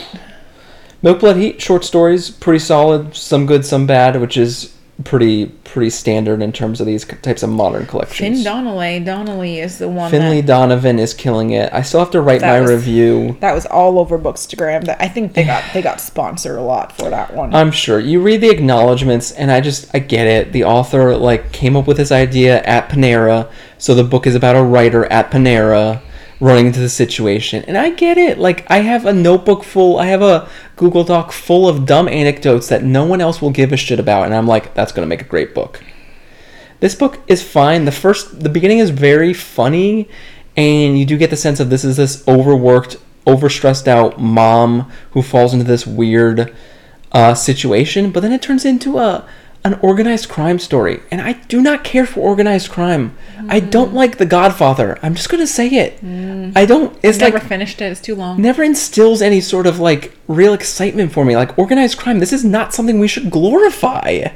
Milk Blood Heat short stories, pretty solid. Some good, some bad, which is pretty pretty standard in terms of these types of modern collections. Finn Donnelly. Donnelly is the one Finlay that, Donovan is killing it. I still have to write my was- review. that was all over Bookstagram. That I think they got they got sponsored a lot for that one. I'm sure you read the acknowledgments, and I just I get it. The author like came up with this idea at Panera, so the book is about a writer at Panera running into the situation, and I get it. Like I have a notebook full, I have a Google Doc full of dumb anecdotes that no one else will give a shit about, and I'm like, that's gonna make a great book. This book is fine. The first, the beginning is very funny, and you do get the sense of this is this overworked, overstressed out mom who falls into this weird uh, situation. But then it turns into a an organized crime story, and I do not care for organized crime. I don't mm. like The Godfather. I'm just gonna say it. Mm. I don't. It's Never like never finished it. It's too long. never instills any sort of like real excitement for me. Like organized crime, this is not something we should glorify.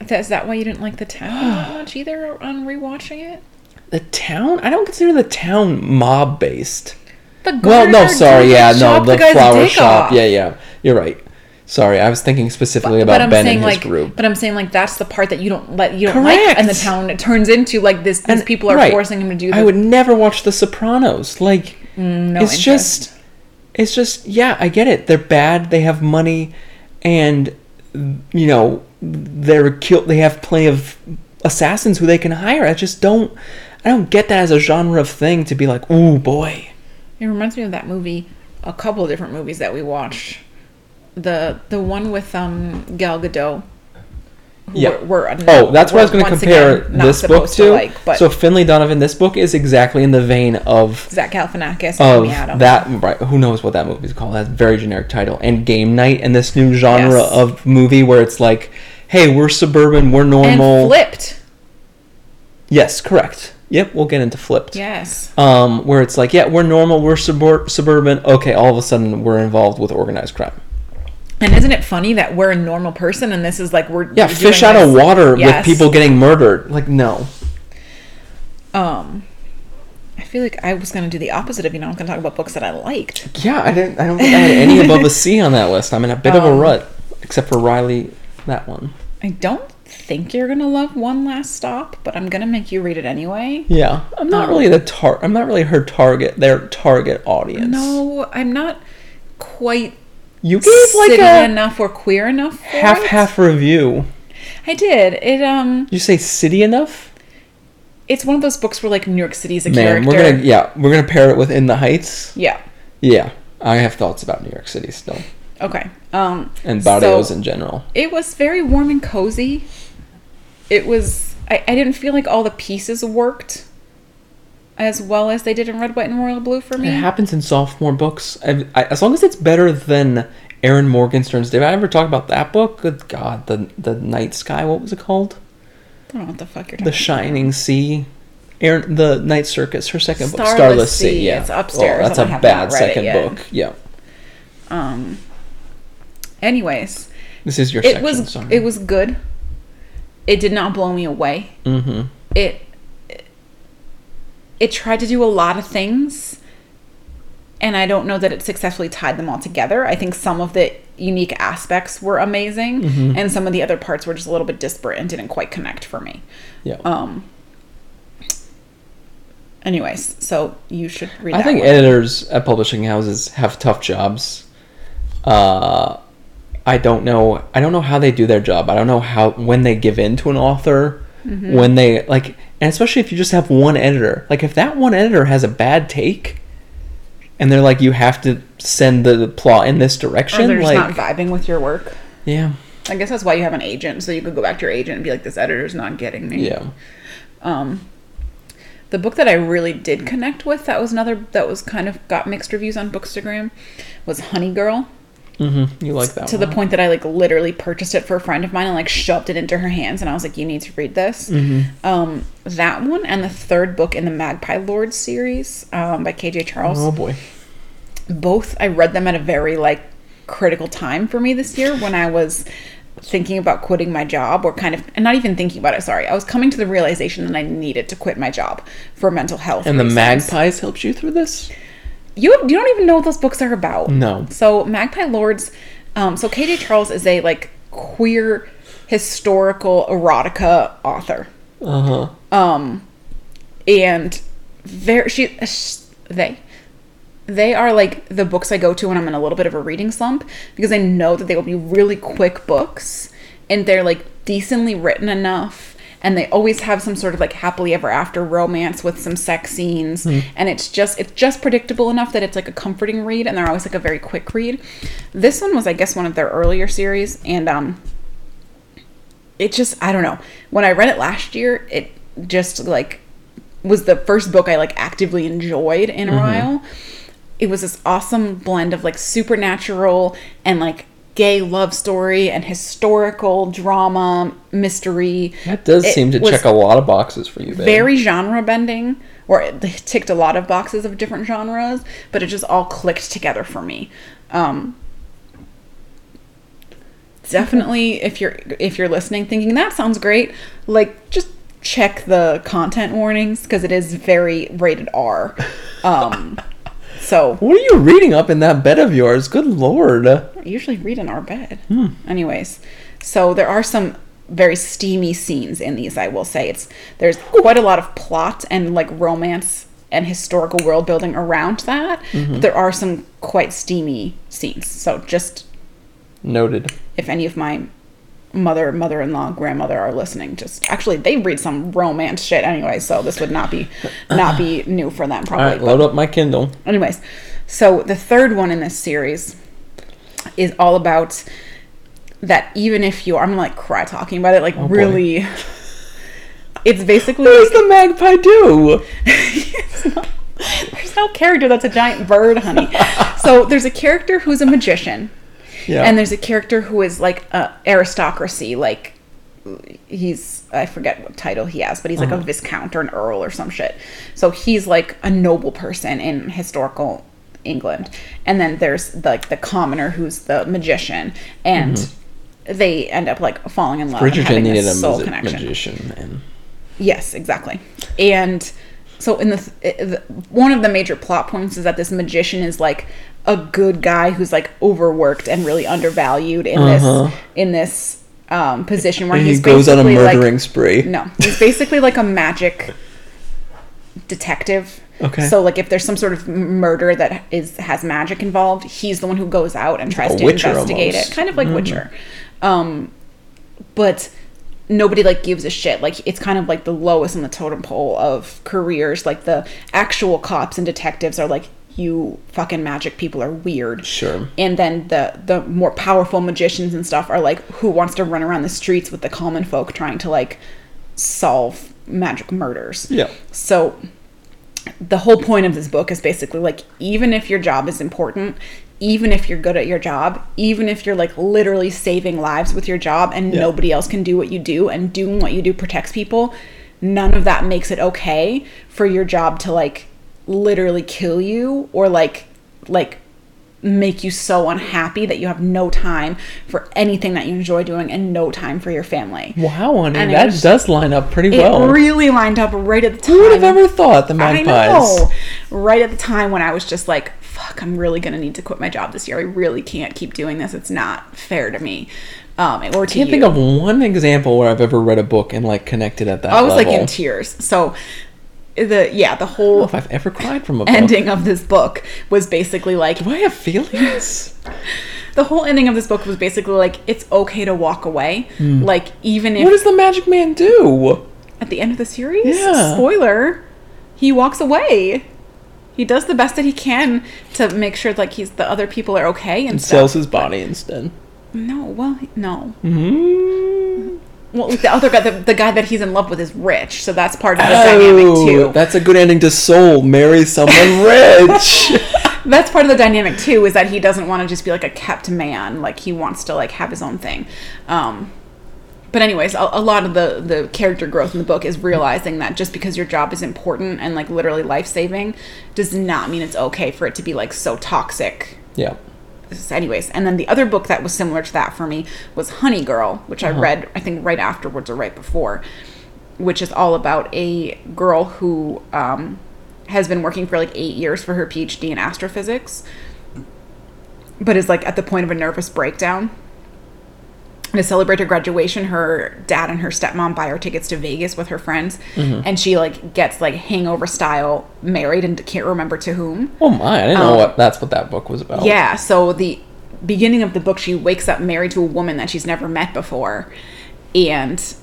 Is that why you didn't like the town that *gasps* much either on rewatching it? The town? I don't consider the town mob based. The Well, no, sorry, yeah, no, chopped the flower shop. off. Yeah, yeah, you're right. Sorry, I was thinking specifically but about I'm Ben saying and his like, group. but I'm saying like that's the part that you don't let you don't like, and the town it turns into like this. These And- people are right. forcing him to do. I would never watch The Sopranos. Like, mm, no it's interest. just, it's just, yeah, I get it. They're bad. They have money, and you know, they're kill. They have plenty of assassins who they can hire. I just don't. I don't get that as a genre of thing to be like, oh boy. It reminds me of that movie, a couple of different movies that we watched. The the one with um Gal Gadot. Yeah. we're, we're Oh, that's what I was going to compare again this book supposed to. like, so Finlay Donovan, this book is exactly in the vein of Zach Galifianakis, of that. Right? Who knows what that movie's called? That's a very generic title. And Game Night and this new genre Yes. of movie where it's like, hey, we're suburban, we're and normal. flipped. Yes, correct. Yep, we'll get into flipped. Yes. Um, where it's like, yeah, we're normal, we're subur- suburban. Okay, all of a sudden we're involved with organized crime. And isn't it funny that we're a normal person and this is like we're Yeah, we're fish out of water Yes. with people getting murdered. Like, no. Um, I feel like I was gonna do the opposite of you know I was gonna talk about books that I liked. Yeah, I didn't. I don't think I had any above a *laughs* C on that list. I'm in a bit of a Um, rut, except for Riley, that one. I don't think you're gonna love One Last Stop, but I'm gonna make you read it anyway. Yeah, I'm not Um, really the tar. I'm not really her target. Their target audience. No, I'm not quite you gave like a enough or queer enough. Half it. half review. I did. It um, You say city enough? it's one of those books where like New York City is a Man, character. we're gonna yeah, we're gonna pair it with In the Heights. Yeah. Yeah, I have thoughts about New York City still, Okay. Um. and barrios so- in general. it was very warm and cozy. It was. I, I didn't feel like all the pieces worked as well as they did in Red, White, and Royal Blue for me. It happens in sophomore books. I, I, as long as it's better than Erin Morgenstern's. Did I ever talk about that book? Good God, the the Night Sky. What was it called? I don't know what the fuck you're talking The Shining Sea. Erin, the Night Circus, her second book, Starless Starless Sea. Sea, Yeah, it's upstairs, Oh, that's a bad not read it second book. Yeah. Um. Anyways, this is your it section. was sorry. it was good. It did not blow me away. Mm-hmm. It it tried to do a lot of things and I don't know that it successfully tied them all together. I think some of the unique aspects were amazing Mm-hmm. and some of the other parts were just a little bit disparate and didn't quite connect for me. Yeah. Um anyways, so you should read I think one. editors at publishing houses have tough jobs. Uh, I don't know. I don't know how they do their job. I don't know how when they give in to an author, Mm-hmm. when they like, and especially if you just have one editor. Like if that one editor has a bad take, and they're like, you have to send the plot in this or direction. they're just Like, not vibing with your work. yeah, I guess that's why you have an agent, so you could go back to your agent and be like, "This editor's not getting me." yeah. Um, the book that I really did connect with, that was another that was kind of got mixed reviews on Bookstagram, was Honey Girl. Mm-hmm. You like that to one. the point that I like literally purchased it for a friend of mine and like shoved it into her hands, and I was like, "You need to read this." Mm-hmm. Um, that one and the third book in the Magpie Lords series um, by KJ Charles. Oh boy. both I read them at a very like critical time for me this year when I was thinking about quitting my job or kind of and not even thinking about it sorry I was coming to the realization that I needed to quit my job for mental health And the. Magpies helped you through this? You you don't even know what those books are about No. so Magpie Lords um so KJ Charles is a like queer historical erotica author Uh huh. um and very she they they are like the books I go to when I'm in a little bit of a reading slump because I know that they will be really quick books and they're like decently written enough and they always have some sort of like happily ever after romance with some sex scenes and it's just it's just predictable enough that it's like a comforting read and they're always like a very quick read. This one was I guess one of their earlier series and um it just I don't know. When I read it last year, it just like was the first book I like actively enjoyed in a while. It was this awesome blend of like supernatural and like gay love story and historical drama mystery. That does It seem to check a lot of boxes for you, babe. Very genre bending, or it ticked a lot of boxes of different genres, but it just all clicked together for me. Um, definitely, if you're if you're listening, thinking that sounds great, like just check the content warnings because it is very rated R. Um, *laughs* so What are you reading up in that bed of yours? Good lord. I usually read in our bed. Hmm. Anyways, so there are some very steamy scenes in these. I will say it's there's quite a lot of plot and like romance and historical world building around that. Mm-hmm. But there are some quite steamy scenes. So just Noted. if any of my mother, mother-in-law, grandmother are listening, just actually they read some romance shit anyway. So this would not be not be *clears throat* new for them All probably. but- load up my Kindle. Anyways, so the third one in this series is all about that even if you, I'm like cry talking about it, like oh, boy. really, it's basically What does like, the magpie do? *laughs* there's no character that's a giant bird, honey. *laughs* so there's a character who's a magician, Yeah. and there's a character who is like a aristocracy, like he's I forget what title he has, but he's like a uh-huh. viscount or an earl or some shit. So he's like a noble person in historical England, and then there's like the commoner who's the magician, and mm-hmm. they end up like falling in love. and Bridgerton having needed a this soul connection. magician, and Yes, exactly. And so in the, th- one of the major plot points is that this magician is like a good guy who's like overworked and really undervalued in Uh-huh. this in this um, position where he goes on a basically, like- murdering spree. no, he's basically like a magic detective. Okay. So like if there's some sort of murder that is has magic involved, he's the one who goes out and tries a to investigate almost. it. Kind of like Witcher. Um but nobody like gives a shit. Like it's kind of like the lowest in the totem pole of careers. Like the actual cops and detectives are like you fucking magic people are weird. Sure. And then the the more powerful magicians and stuff are like who wants to run around the streets with the common folk trying to like solve magic murders. Yeah. So the whole point of this book is basically like even if your job is important, even if you're good at your job, even if you're like literally saving lives with your job and Yeah. nobody else can do what you do and doing what you do protects people, none of that makes it okay for your job to like literally kill you or like like make you so unhappy that you have no time for anything that you enjoy doing and no time for your family. Wow, honey, And that was- does line up pretty It well. It really lined up right at the time. Who would have ever thought the I magpies? know. Right at the time when I was just like, fuck, I'm really going to need to quit my job this year. I really can't keep doing this. It's not fair to me. Um, or to Can't you. think of one example where I've ever read a book and like connected at that I was level. like in tears. So the yeah, the I whole if I've ever cried from a book. ending of this book was basically like Do I have feelings? *laughs* the whole ending of this book was basically like it's okay to walk away. Like even if what does the magic man do? at the end of the series, Yeah. spoiler, he walks away. He does the best that he can to make sure like he's the other people are okay and, And stuff. sells his body instead. No, well, no. Mm. Well, the other guy, the, the guy that he's in love with is rich, so that's part of the dynamic Oh, too. that's a good ending to Soul. Marry someone *laughs* rich. *laughs* that's part of the dynamic too is that he doesn't want to just be like a kept man like he wants to like have his own thing um but anyways a, a lot of the the character growth in the book is realizing that just because your job is important and like literally life-saving does not mean it's okay for it to be like so toxic. Yeah. anyways and then the other book that was similar to that for me was honey girl which i read i think right afterwards or right before which is all about a girl who um, has been working for like eight years for her phd in astrophysics but is like at the point of a nervous breakdown to celebrate her graduation her dad and her stepmom buy her tickets to vegas with her friends and she like gets like hangover style married and can't remember to whom Oh my! I didn't know what that's what that book was about. yeah, so the beginning of the book, she wakes up married to a woman that she's never met before and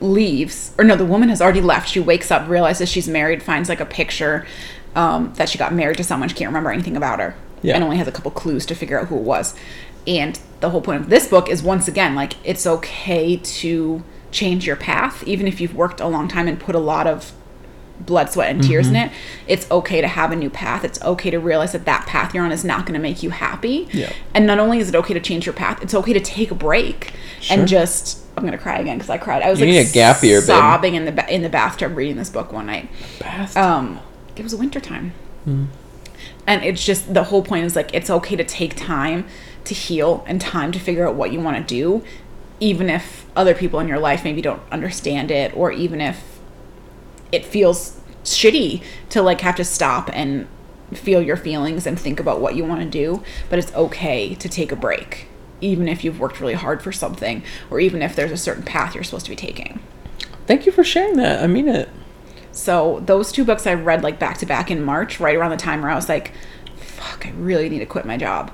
leaves. Or no, the woman has already left. She wakes up, realizes she's married, finds like a picture um, that she got married to someone. She can't remember anything about her Yeah. and only has a couple clues to figure out who it was. And the whole point of this book is once again, like, it's okay to change your path, even if you've worked a long time and put a lot of blood, sweat, and tears in Mm-hmm. it. It's okay to have a new path. It's okay to realize that that path you're on is not going to make you happy. Yeah. And not only is it okay to change your path, it's okay to take a break Sure. and just. I'm gonna cry again because I cried. I was You like need a gap year, babe. sobbing in the ba- in the bathtub reading this book one night. Bath- Um, it was wintertime. And it's just the whole point is like it's okay to take time to heal and time to figure out what you want to do, even if other people in your life maybe don't understand it, or even if it feels shitty to like have to stop and feel your feelings and think about what you want to do. But it's okay to take a break, even if you've worked really hard for something, or even if there's a certain path you're supposed to be taking. Thank you for sharing that. I mean it. So those two books I read like back to back in March, right around the time where I was like, "Fuck, I really need to quit my job."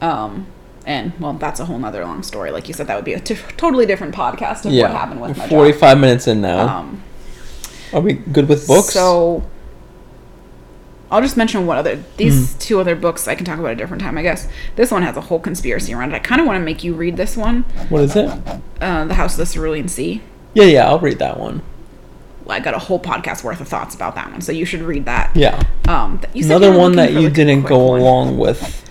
Um, and well, that's a whole nother long story. Like you said, that would be a t- totally different podcast of Yeah. what happened with my 45 minutes in now. Um, Are we good with books? So I'll just mention what other these two other books I can talk about a different time, I guess. This one has a whole conspiracy around it. I kind of want to make you read this one, What is it? uh, The House of the Cerulean Sea. Yeah, yeah, I'll read that one. I got a whole podcast worth of thoughts about that one, so you should read that. Yeah. Um, th- you said Another one that you didn't go one. along with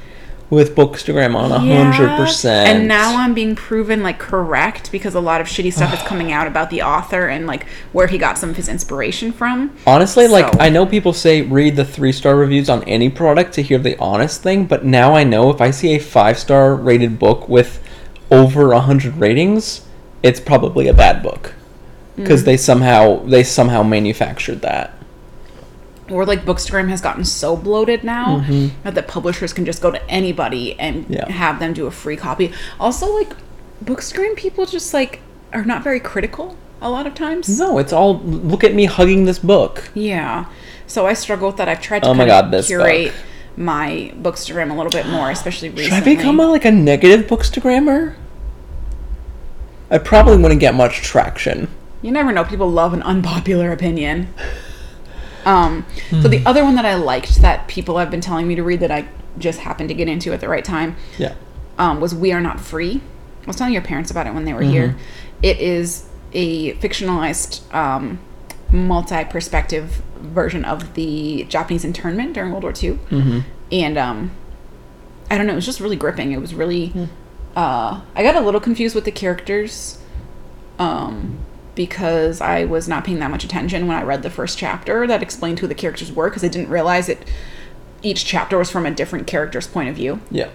with Bookstagram on a hundred percent. And now I'm being proven like correct because a lot of shitty stuff is *sighs* coming out about the author and like where he got some of his inspiration from. Honestly, like I know people say read the three star reviews on any product to hear the honest thing, but now I know if I see a five star rated book with over a hundred ratings, it's probably a bad book because Mm. they somehow they somehow manufactured that. Or like Bookstagram has gotten so bloated now that the publishers can just go to anybody and Mm-hmm. Yeah. have them do a free copy. Also, like Bookstagram people just like are not very critical a lot of times. No, it's all look at me hugging this book. Yeah. So I struggle with that. I've tried to Oh my God, this curate book. my Bookstagram a little bit more, *gasps* especially recently. Should I become a, like a negative bookstagrammer? I probably wouldn't get much traction. You never know. People love an unpopular opinion. *laughs* Um, so the other one that I liked that people have been telling me to read that I just happened to get into at the right time Yeah. um, was We Are Not Free. I was telling your parents about it when they were here. It is a fictionalized, um, multi perspective version of the Japanese internment during World War II. And um, I don't know, it was just really gripping. It was really. Uh, I got a little confused with the characters um, because I was not paying that much attention when I read the first chapter that explained who the characters were because I didn't realize it. Each chapter was from a different character's point of view Yeah.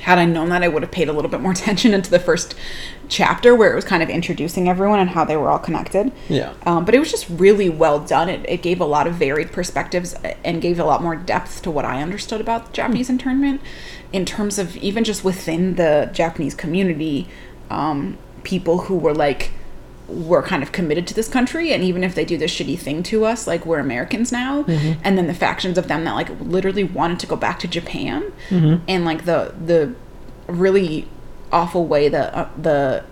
had I known that, I would have paid a little bit more *laughs* attention into the first chapter where it was kind of introducing everyone and how they were all connected. Yeah. Um, but it was just really well done. It, it gave a lot of varied perspectives and gave a lot more depth to what I understood about the Japanese internment in terms of even just within the Japanese community, um, people who were like, we're kind of committed to this country and even if they do this shitty thing to us like we're americans now and then the factions of them that like literally wanted to go back to japan and like the the really awful way that uh, the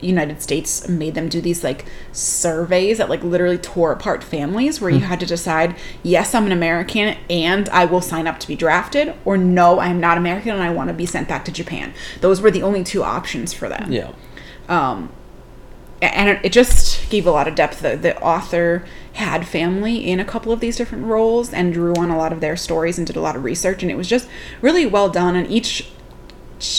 united states made them do these like surveys that like literally tore apart families where you had to decide yes i'm an american and i will sign up to be drafted or no i'm not american and i want to be sent back to japan. Those were the only two options for them. Yeah. um, and it- just gave a lot of depth. The, the author had family in a couple of these different roles and drew on a lot of their stories and did a lot of research, and it was just really well done. And each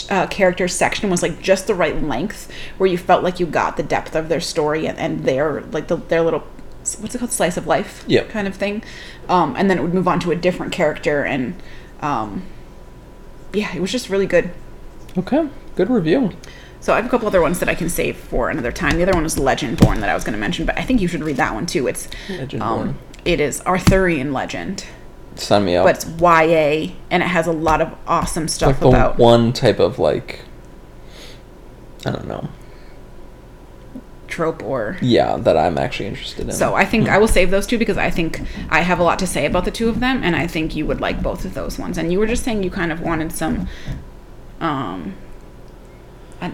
uh, character section was like just the right length where you felt like you got the depth of their story and, and their like the, their little what's it called slice of life Yep. kind of thing um, and then it would move on to a different character and um, yeah it was just really good Okay. Good review. So I have a couple other ones that I can save for another time. The other one was Legendborn that I was going to mention, but I think you should read that one too. It's Legendborn. um, it is Arthurian legend, Sign me up. but it's YA and it has a lot of awesome stuff like the about. one type of like I don't know. trope or Yeah, that I'm actually interested in. so I think I will save those two because I think I have a lot to say about the two of them, and I think you would like both of those ones. And you were just saying you kind of wanted some. Um,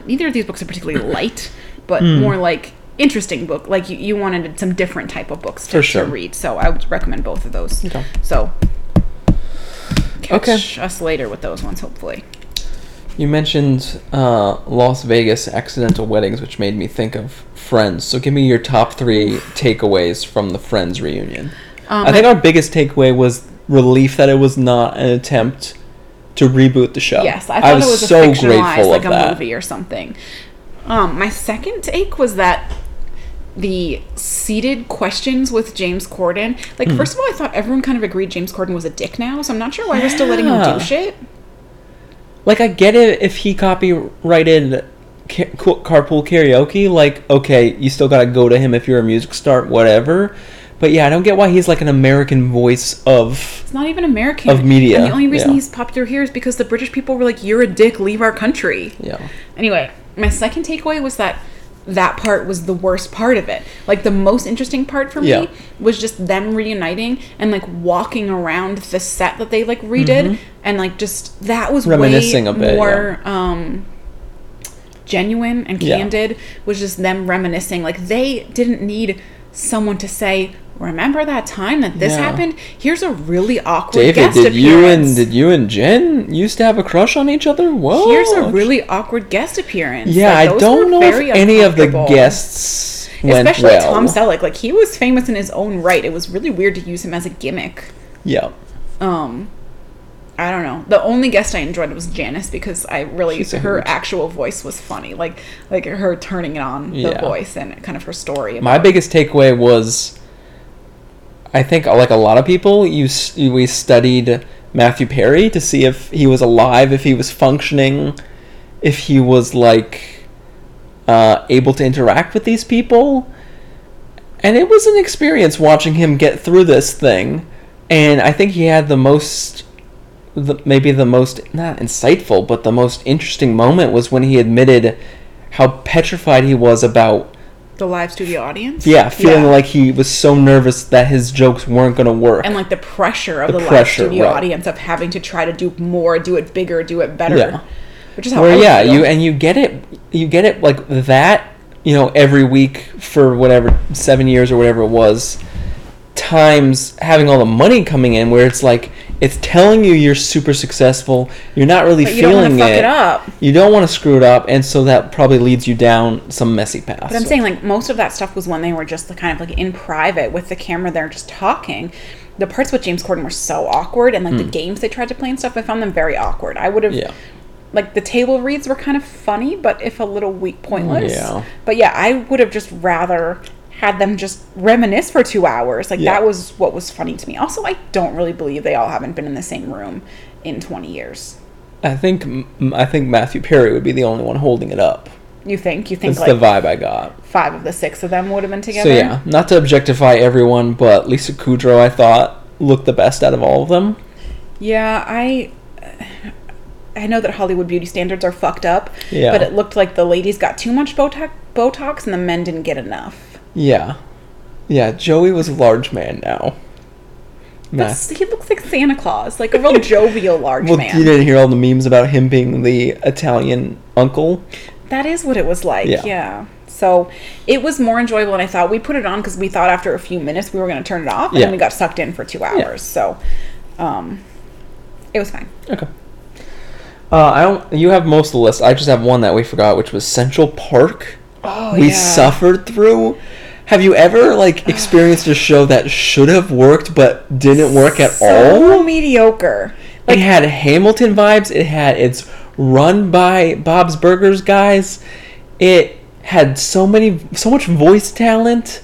neither of these books are particularly *laughs* light, but Hmm. more like interesting book. Like you, you wanted some different type of books to, sure. to read. So I would recommend both of those. Okay. So catch Okay. us later with those ones, hopefully. You mentioned uh, Las Vegas accidental weddings, which made me think of Friends. So give me your top three takeaways from the Friends reunion. Um, I think our biggest takeaway was relief that it was not an attempt to reboot the show. Yes, I thought was it was so a fictionalized, like a that. movie or something. Um, my second take was that the seated questions with James Corden. Like, first of all, I thought everyone kind of agreed James Corden was a dick now, so I'm not sure why we're still letting him do shit. Like I get it if he copyrighted ca- carpool karaoke. Like okay, you still gotta go to him if you're a music star, whatever. But yeah, I don't get why he's like an American voice of. It's not even American Of media, And the only reason yeah. he's popular here is because the British people were like, "You're a dick, leave our country." Yeah. Anyway, my second takeaway was that that part was the worst part of it. Like the most interesting part for me was just them reuniting and like walking around the set that they like redid and like just that was Mm-hmm. Reminiscing way a bit, more um genuine and Yeah. candid was just them reminiscing like they didn't need someone to say, "Remember that time that this Yeah. happened? Here's a really awkward David, guest did you appearance. and did you and Jen used to have a crush on each other? Whoa. Here's a really awkward guest appearance. Yeah, Like, I don't know if any of the guests went especially well. Tom Selleck, like he was famous in his own right. It was really weird to use him as a gimmick. Yeah. Um, I don't know. The only guest I enjoyed was Janice because I really her actual voice was funny, like like her turning it on the Yeah. voice and kind of her story. My biggest takeaway was, I think, like a lot of people, you s- we studied Matthew Perry to see if he was alive, if he was functioning, if he was like uh, able to interact with these people, and it was an experience watching him get through this thing. And I think he had the most, the, maybe the most not insightful, but the most interesting moment was when he admitted how petrified he was about the live studio audience. yeah, feeling Yeah. like he was so nervous that his jokes weren't going to work. and like the pressure of The the, pressure, live studio right. audience of having to try to do more, do it bigger, do it better. Yeah. Which is how Where would yeah, feel. you and you get it, you get it like that, you know, every week for whatever seven years or whatever it was, times having all the money coming in, where it's like it's telling you you're super successful, you're not really But you don't want feeling to fuck it, it up. you don't want to screw it up, and so that probably leads you down some messy path. But I'm saying like most of that stuff was when they were just kind of like in private with the camera there just talking. The parts with James Corden were so awkward and like the games they tried to play and stuff, I found them very awkward. I would have Hmm. yeah, like the table reads were kind of funny, but if a little weak pointless. Yeah. But yeah, I would have just rather had them just reminisce for two hours. Like Yeah. that was what was funny to me. Also, I don't really believe they all haven't been in the same room in 20 years. I think I think Matthew Perry would be the only one holding it up. You think? You think That's like the vibe I got. five of the six of them would have been together? So yeah, not to objectify everyone, but Lisa Kudrow I thought looked the best out of all of them. Yeah, I I know that Hollywood beauty standards are fucked up, Yeah. but it looked like the ladies got too much Botox, Botox and the men didn't get enough. Yeah, yeah. Joey was a large man now. That's, he looks like Santa Claus, like a real *laughs* jovial large Well, man. you didn't hear all the memes about him being the Italian uncle. That is what it was like. Yeah. Yeah. So it was more enjoyable than I thought. We put it on because we thought after a few minutes we were going to turn it off, and Yeah. then we got sucked in for two hours. So, um, it was fine. Okay. Uh, I don't. You have most of the list. I just have one that we forgot, which was Central Park. Oh yeah. we suffered through. Have you ever like experienced a show that should have worked but didn't work at so all? mediocre. it had Hamilton vibes. It had it's run by Bob's Burgers guys. It had so many so much voice talent.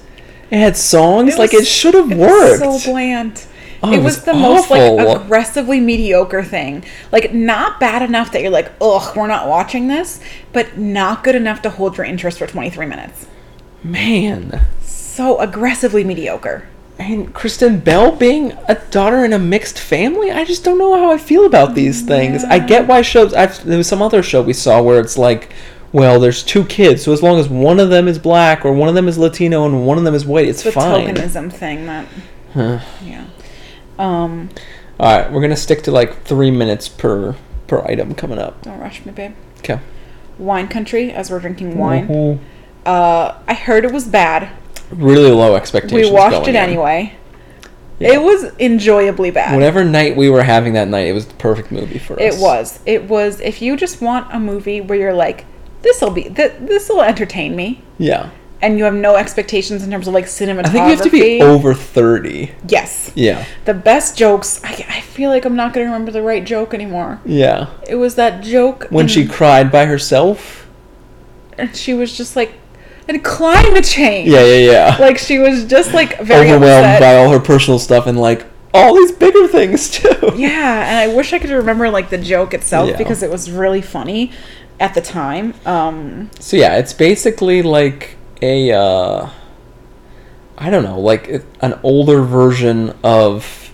It had songs It like it should have It was worked. so bland. Oh, it it was, was the most like aggressively mediocre thing. Like not bad enough that you're like, ugh, we're not watching this, but not good enough to hold your interest for 23 minutes. Man. So aggressively mediocre. And Kristen Bell being a daughter in a mixed family, I just don't know how I feel about these things. I get why shows. I've, there was some other show we saw where it's like, well, there's two kids, so as long as one of them is black or one of them is Latino and one of them is white, it's The fine. tokenism thing that Huh. yeah. Um, All right, we're gonna stick to like three minutes per per item coming up. don't rush me, babe. Okay. Wine country as we're drinking wine. Mhm. Uh, I heard it was bad. Really low expectations. We watched it in. anyway. Yeah. It was enjoyably bad. Whatever night we were having that night, it was the perfect movie for us. It was. It was. If you just want a movie where you're like, this will be, th- this will entertain me, Yeah. and you have no expectations in terms of like cinematography. I think you have to be over thirty. Yes. Yeah. The best jokes. I, I feel like I'm not going to remember the right joke anymore. Yeah. It was that joke When she cried by herself. and she was just like, and climate change. Yeah, yeah, yeah. Like she was just like very Overwhelmed upset. by all her personal stuff and like all these bigger things *laughs* too. Yeah, and I wish I could remember like the joke itself Yeah. because it was really funny at the time. Um, So yeah, it's basically like a uh I don't know, like an older version of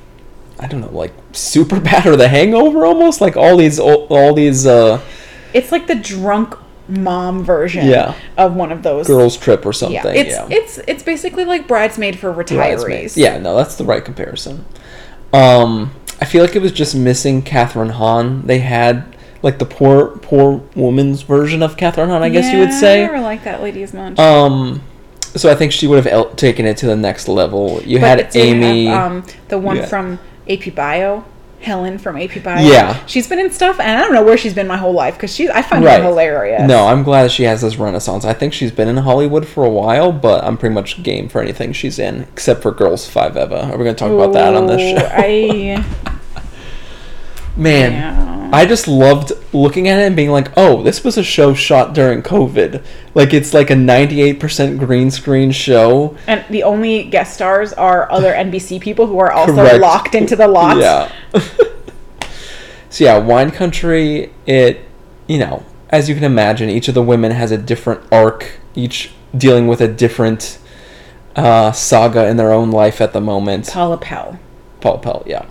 I don't know, like Super Bad or The Hangover almost, like all these all these uh it's like the drunk mom version Yeah. of one of those. girls trip or something. yeah, Yeah. it's it's it's basically like bridesmaid for retirees. Bridesmaids. Yeah, no, that's the right comparison. Um, I feel like it was just missing Kathryn Hahn. They had like the poor poor woman's version of Kathryn Hahn, I guess you would say. I never liked that lady as much. Um, so I think she would have el- taken it to the next level. You But had it did have, Amy. um, the one Yeah. from AP Bio, Helen from AP Bio. Yeah. she's been in stuff, and I don't know where she's been my whole life because she. I find Right. her hilarious. No, I'm glad she has this renaissance. I think she's been in Hollywood for a while, but I'm pretty much game for anything she's in, except for Girls Five Eva. Are we going to talk about that on this show? I *laughs* Man, Yeah. I just loved looking at it and being like, "Oh, this was a show shot during COVID. Like it's like a 98% green screen show." and the only guest stars are other NBC people who are also Correct. locked into the lot. Yeah. *laughs* so yeah, Wine Country. It, you know, as you can imagine, each of the women has a different arc, each dealing with a different uh, saga in their own life at the moment. Paula Pell. Paul Pell, yeah.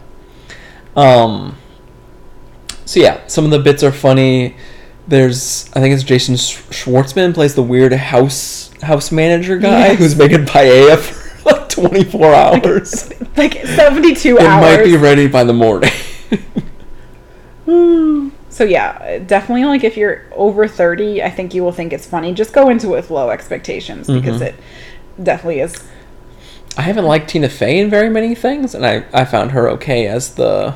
Um. So yeah, some of the bits are funny. There's, I think it's Jason Schwartzman plays the weird house house manager guy Yes. who's making paella for *laughs* like 24 hours. *laughs* Like seventy-two it hours. might be ready by the morning. *laughs* So yeah, definitely like if you're over 30, I think you will think it's funny. Just go into it with low expectations because Mhm. it definitely is. I haven't liked Tina Fey in very many things, and I, I found her okay as the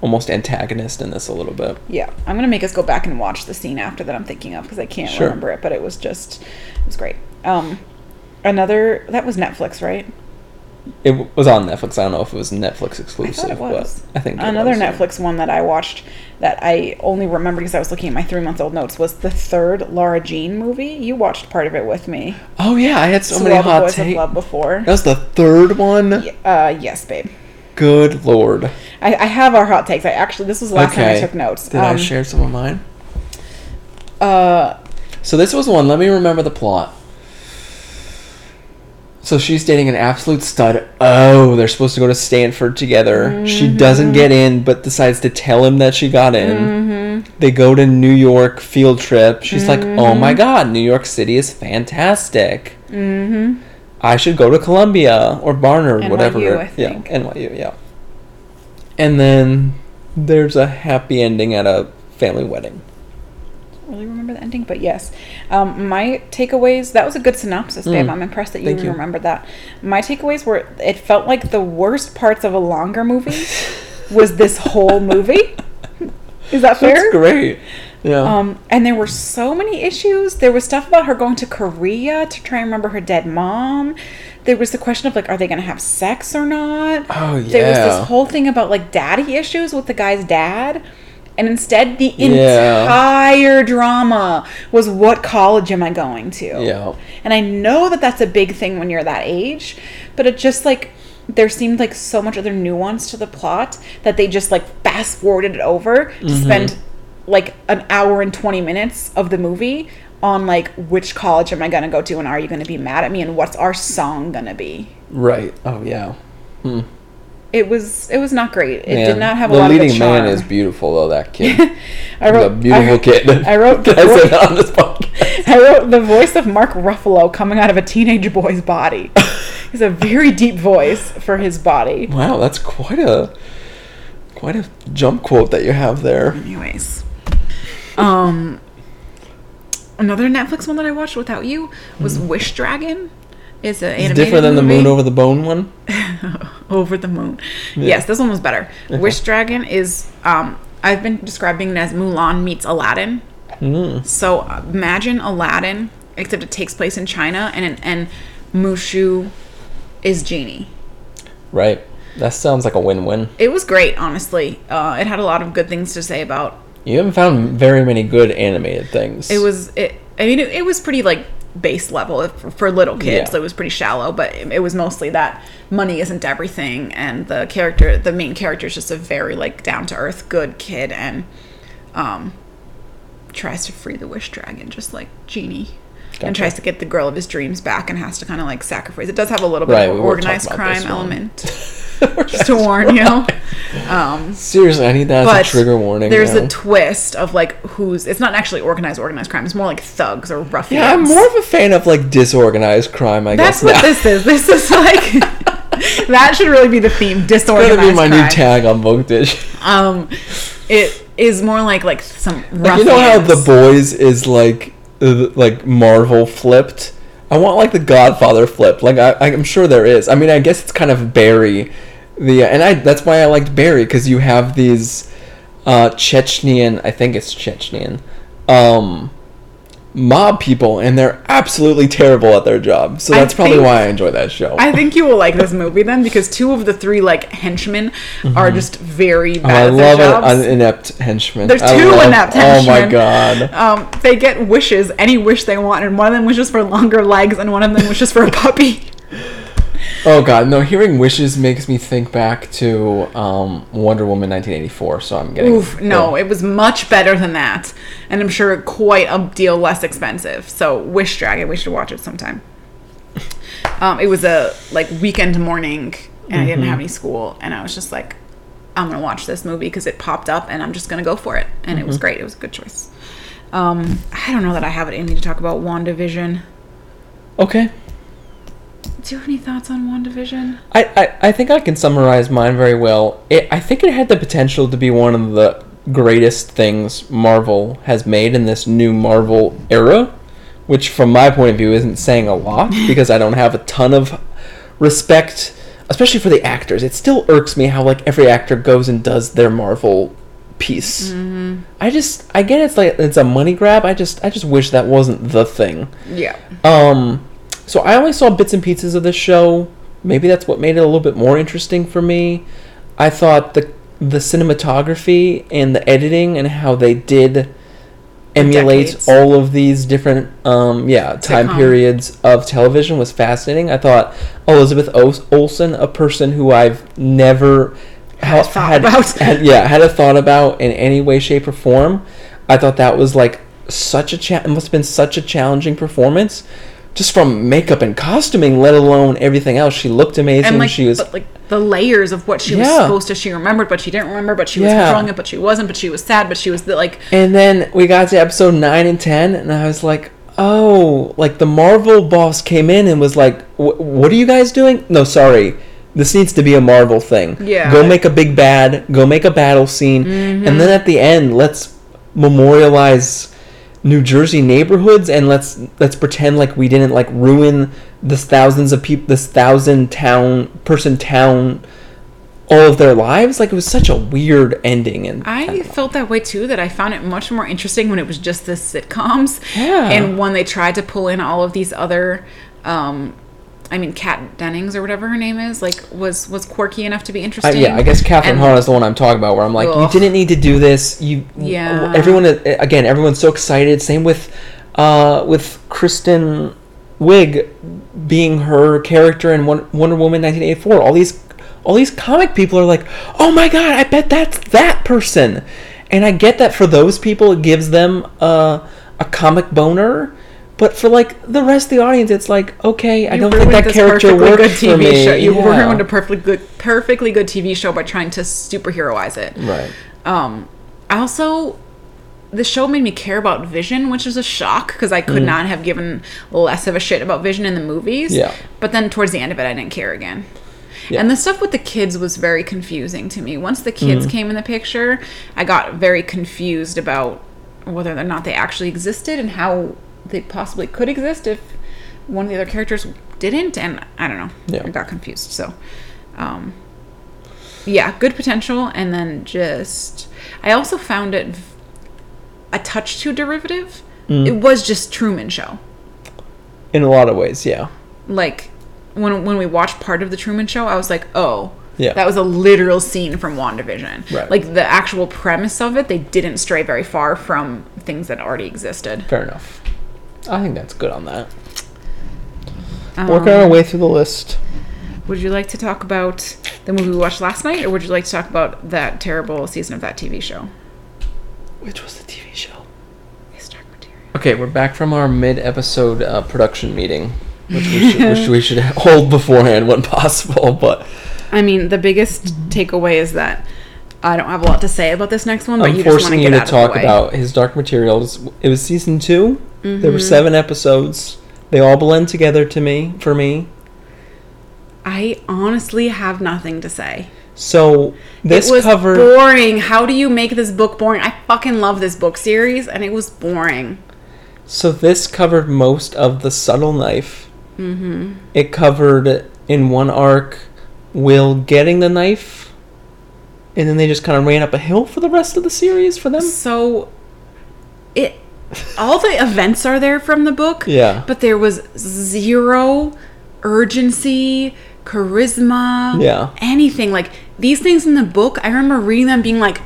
almost antagonist in this a little bit. Yeah, I'm gonna make us go back and watch the scene after that I'm thinking of because I can't Sure. remember it, but it was just it was great. Um, another that was Netflix, right? It w- was on Netflix. I don't know if it was Netflix exclusive, I but I think Another was. Netflix one that I watched that I only remember because I was looking at my three month old notes was the third Lara Jean movie. You watched part of it with me. Oh yeah, I had so To many hot takes. Love before. That was the third one. Y- Uh, yes, babe. Good lord. I, I have our hot takes. I actually this was the last time I took notes. Did I Um, share some of mine? Uh, So this was one. Let me remember the plot. So she's dating an absolute stud. Oh, they're supposed to go to Stanford together. She doesn't get in, but decides to tell him that she got in. They go to New York field trip. She's like, "Oh my god, New York City is fantastic. mm-hmm. I should go to Columbia or Barnard, NYU, whatever." I think. Yeah, NYU. Yeah. And then there's a happy ending at a family wedding. I don't really remember the ending, but yes. Um, my takeaways. That was a good synopsis, babe. Mm. I'm impressed that you Thank even you. remembered that. My takeaways were it felt like the worst parts of a longer movie *laughs* was this whole movie. Is that fair? That's great. Yeah. Um, and there were so many issues. There was stuff about her going to Korea to try and remember her dead mom. There was the question of like, are they going to have sex or not? Oh, yeah. There was this whole thing about like daddy issues with the guy's dad. And instead, the Yeah. entire drama was what college am I going to? Yeah. And I know that that's a big thing when you're that age, but it just like there seemed like so much other nuance to the plot that they just like fast forwarded it over to Mm-hmm. spend like an hour and 20 minutes of the movie on like which college am I going to go to and are you going to be mad at me and what's our song going to be. Right. Oh yeah. Hmm. It was it was not great. It Man, did not have a the lot of leading the charm. man is beautiful though. That kid, *laughs* I wrote a beautiful I, kid. *laughs* I wrote the Can I say that on this podcast? *laughs* I wrote the voice of Mark Ruffalo coming out of a teenage boy's body. He's a very deep voice for his body. Wow, that's quite a quite a jump quote that you have there. Anyways, um, another Netflix one that I watched without you was Wish Dragon. It's an. It's different than the moon over the bone one. *laughs* over the moon. Yes, this one was better. Wish Dragon is um I've been describing it as Mulan meets Aladdin. Mm. So imagine Aladdin, except it takes place in China, and and Mushu is genie. Right. That sounds like a win-win. It was great, honestly. Uh, it had a lot of good things to say about. You haven't found very many good animated things. It was it. I mean, it, it was pretty like base level for, for little kids. Yeah. It was pretty shallow, but it, it was mostly that money isn't everything, and the character, the main character, is just a very like down to earth, good kid, and um, tries to free the wish dragon, just like genie. And tries to get the girl of his dreams back, and has to kind of like sacrifice. It does have a little bit Right, of we organized crime element, *laughs* just to warn you. Um, Seriously, I need that as a trigger warning. There's now. a twist of like who's. It's not actually organized organized crime. It's more like thugs or ruffians. yeah, I'm more of a fan of like disorganized crime. I That's guess That's what now. *laughs* this is. This is like *laughs* that should really be the theme. Disorganized gonna be my crime. new tag on Book Dish. Um, it is more like like some. Like, you know how The. Boys is like uh, like Marvel flipped. I want like the Godfather flip. Like I, I'm sure there is. I mean, I guess it's kind of Barry, the and I that's why I liked Barry because you have these uh, Chechenian. I think it's Chechenian. Um, mob people and they're absolutely terrible at their job so that's probably why i enjoy that show I think you will like this movie then because two of the three like henchmen are just very Oh, bad I at their love jobs. An inept henchman. There's two love- inept henchmen. Oh my god. um, they get wishes, any wish they want, and one of them wishes for longer legs, and one of them wishes for a puppy. *laughs* Oh god. No, hearing wishes makes me think back to um, Wonder Woman 1984. So I'm getting. Oof, no, it was much better than that, and I'm sure quite a deal less expensive. So, Wish Dragon, we should watch it sometime. Um, it was a like weekend morning, and I didn't have any school, and I was just like, I'm gonna watch this movie because it popped up, and I'm just gonna go for it, and it was great. It was a good choice. Um, I don't know that I have it in me to talk about WandaVision. Okay. Do you have any thoughts on WandaVision? I, I, I think I can summarize mine very well. It, I think it had the potential to be one of the greatest things Marvel has made in this new Marvel era, which, from my point of view, isn't saying a lot *laughs* because I don't have a ton of respect, especially for the actors. It still irks me how like every actor goes and does their Marvel piece. I just I get it's like it's a money grab. I just I just wish that wasn't the thing. Yeah. Um, so I only saw bits and pieces of this show. Maybe that's what made it a little bit more interesting for me. I thought the the cinematography and the editing and how they did emulate decades. all of these different um yeah time Sitcom. periods of television was fascinating. I thought Elizabeth Olsen, a person who I've never Had a thought about. *laughs* had- yeah, had a thought about in any way, shape, or form. I thought that was like such a cha- it must have been such a challenging performance, just from makeup and costuming, let alone everything else. She looked amazing. and like, she was but like the layers of what she was supposed to. She remembered, but she didn't remember. But she was Yeah. controlling it, but she wasn't. But she was sad. But she was the, like, And then we got to episode 9 and 10, and I was like, oh, like the Marvel boss came in and was like, what are you guys doing? No, sorry. This needs to be a Marvel thing. Yeah. Go make a big bad, go make a battle scene, mm-hmm. and then at the end, let's memorialize New Jersey neighborhoods and let's let's pretend like we didn't like ruin this thousands of people this thousand town person town all of their lives like it was such a weird ending and I felt that way too. That I found it much more interesting when it was just the sitcoms, Yeah. and when they tried to pull in all of these other. Um, I mean, Kat Dennings or whatever her name is, like was was quirky enough to be I, interesting. yeah, I guess Kathryn Hahn is the one I'm talking about. Where I'm like, Ugh. you didn't need to do this. You, Yeah. Everyone, again, everyone's so excited. Same with, uh, with Kristen Wiig being her character in Wonder Woman 1984. All these, all these comic people are like, oh my god, I bet that's that person. And I get that for those people, it gives them uh, a comic boner. But for like the rest of the audience, it's like okay, I You don't think that character worked good for TV me. show. You Yeah. ruined a perfectly good, perfectly good TV show by trying to superheroize it. right. Um, also, the show made me care about Vision, which is a shock because I could not have given less of a shit about Vision in the movies. Mm. Yeah. But then towards the end of it, I didn't care again. Yeah. And the stuff with the kids was very confusing to me. Once the Mm. kids came in the picture, I got very confused about whether or not they actually existed and how they possibly could exist if one of the other characters didn't. And I don't know. Yeah. I got confused. So, um, yeah, good potential. And then just, I also found it a touch too derivative. Mm. It was just Truman Show. In a lot of ways, yeah. Like when when we watched part of the Truman Show, I was like, oh, Yeah. that was a literal scene from WandaVision. Right. Like the actual premise of it, they didn't stray very far from things that already existed. Fair enough. I think that's good on that. Um, Working our way through the list. Would you like to talk about the movie we watched last night, or would you like to talk about that terrible season of that TV show? Which was the TV show? His Dark Materials. Okay, we're back from our mid-episode uh, production meeting, which we, should, which we *laughs* should hold beforehand when possible. But I mean, the biggest takeaway is that I don't have a lot to say about this next one, but I'm you just want to you get to out talk of the way. about his Dark Materials. It was season 2 There Mm-hmm. were seven episodes. They all blend together to me for me. I honestly have nothing to say. So this it was covered. boring. How do you make this book boring? I fucking love this book series, and it was boring. So this covered most of the subtle knife. Mm-hmm. It covered in one arc Will getting the knife, and then they just kind of ran up a hill for the rest of the series for them. So it all the events are there from the book. Yeah. But there was zero urgency, charisma, Yeah. anything. Like these things in the book, I remember reading them being like,